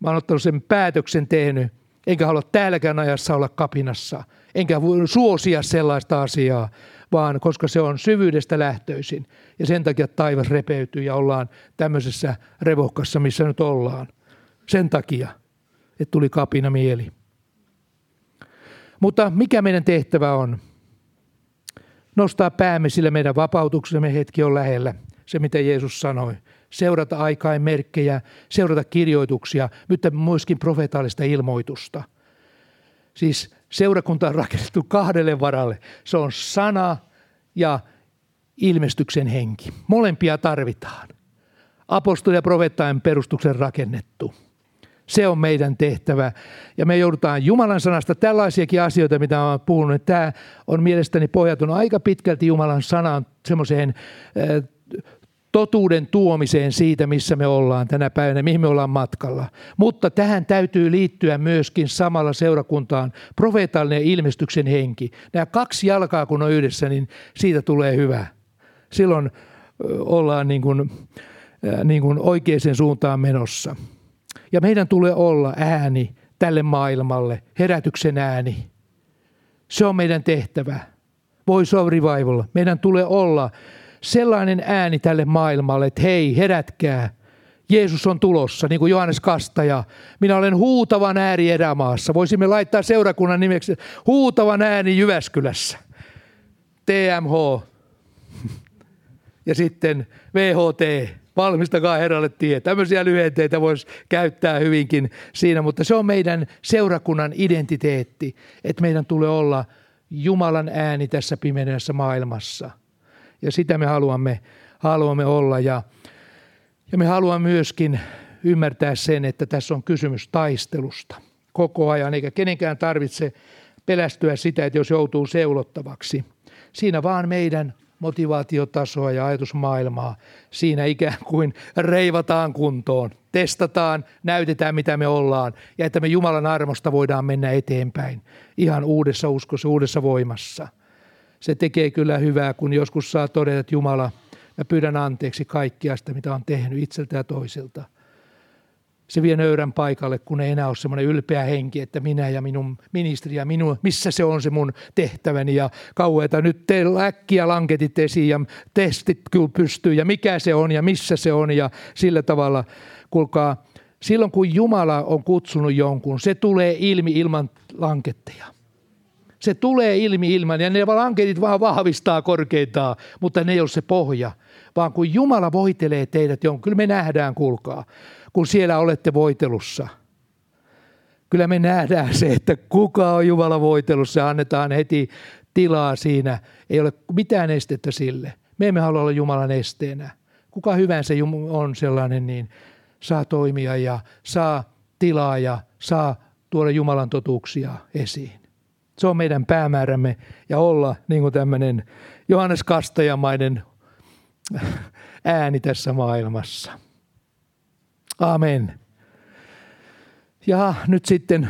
Mä oon ottanut sen päätöksen tehnyt, enkä halua täälläkään ajassa olla kapinassa, enkä suosia sellaista asiaa, vaan koska se on syvyydestä lähtöisin. Ja sen takia taivas repeytyy ja ollaan tämmöisessä revohkassa, missä nyt ollaan. Sen takia, että tuli kapina mieli. Mutta mikä meidän tehtävä on? Nostaa päämme, sillä meidän vapautuksemme hetki on lähellä. Se, mitä Jeesus sanoi seurata aikain merkkejä, seurata kirjoituksia, mutta myöskin profeetallista ilmoitusta. Siis seurakunta on rakennettu kahdelle varalle. Se on sana ja ilmestyksen henki. Molempia tarvitaan. Apostoli- ja profeettajan perustuksen rakennettu. Se on meidän tehtävä. Ja me joudutaan Jumalan sanasta tällaisiakin asioita, mitä olen puhunut. Tämä on mielestäni pohjautunut aika pitkälti Jumalan sanaan semmoiseen totuuden tuomiseen siitä, missä me ollaan tänä päivänä, mihin me ollaan matkalla. Mutta tähän täytyy liittyä myöskin samalla seurakuntaan profeetallinen ilmestyksen henki. Nämä kaksi jalkaa kun on yhdessä, niin siitä tulee hyvä. Silloin ollaan niin kuin, niin kuin oikeaan suuntaan menossa. Ja meidän tulee olla ääni tälle maailmalle, herätyksen ääni. Se on meidän tehtävä. Voice of Revival. Meidän tulee olla sellainen ääni tälle maailmalle, että hei, herätkää. Jeesus on tulossa, niin kuin Johannes Kastaja. Minä olen huutavan ääni erämaassa. Voisimme laittaa seurakunnan nimeksi huutavan ääni Jyväskylässä. TMH. Ja sitten VHT. Valmistakaa Herralle tie. Tämmöisiä lyhenteitä voisi käyttää hyvinkin siinä, mutta se on meidän seurakunnan identiteetti, että meidän tulee olla Jumalan ääni tässä pimeässä maailmassa – ja sitä me haluamme, haluamme olla. Ja, ja me haluamme myöskin ymmärtää sen, että tässä on kysymys taistelusta koko ajan, eikä kenenkään tarvitse pelästyä sitä, että jos joutuu seulottavaksi. Siinä vaan meidän motivaatiotasoa ja ajatusmaailmaa. Siinä ikään kuin reivataan kuntoon, testataan, näytetään mitä me ollaan ja että me Jumalan armosta voidaan mennä eteenpäin ihan uudessa uskossa, uudessa voimassa – se tekee kyllä hyvää, kun joskus saa todeta, että Jumala, mä pyydän anteeksi kaikkia sitä, mitä on tehnyt itseltä ja toisilta. Se vie nöyrän paikalle, kun ei enää ole semmoinen ylpeä henki, että minä ja minun ministeri ja minun, missä se on se mun tehtäväni ja kauheeta. Nyt te äkkiä lanketit esiin ja testit kyllä pystyy ja mikä se on ja missä se on ja sillä tavalla, kuulkaa, silloin kun Jumala on kutsunut jonkun, se tulee ilmi ilman lanketteja. Se tulee ilmi ilman ja ne lanketit vaan vahvistaa korkeintaan, mutta ne ei ole se pohja. Vaan kun Jumala voitelee teidät jonkun, kyllä me nähdään, kuulkaa, kun siellä olette voitelussa. Kyllä me nähdään se, että kuka on Jumala voitelussa ja annetaan heti tilaa siinä. Ei ole mitään estettä sille. Me emme halua olla Jumalan esteenä. Kuka hyvänsä on sellainen, niin saa toimia ja saa tilaa ja saa tuoda Jumalan totuuksia esiin. Se on meidän päämäärämme ja olla niin kuin tämmöinen Johannes Kastajamainen ääni tässä maailmassa. Amen. Ja nyt sitten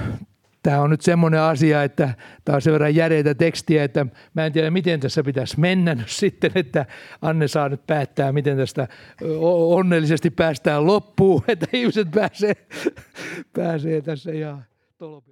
tämä on nyt semmoinen asia, että tämä on sen verran järeitä tekstiä, että mä en tiedä, miten tässä pitäisi mennä nyt sitten, että Anne saa nyt päättää, miten tästä onnellisesti päästään loppuun, että ihmiset pääsee, pääsee tässä ja tolpi.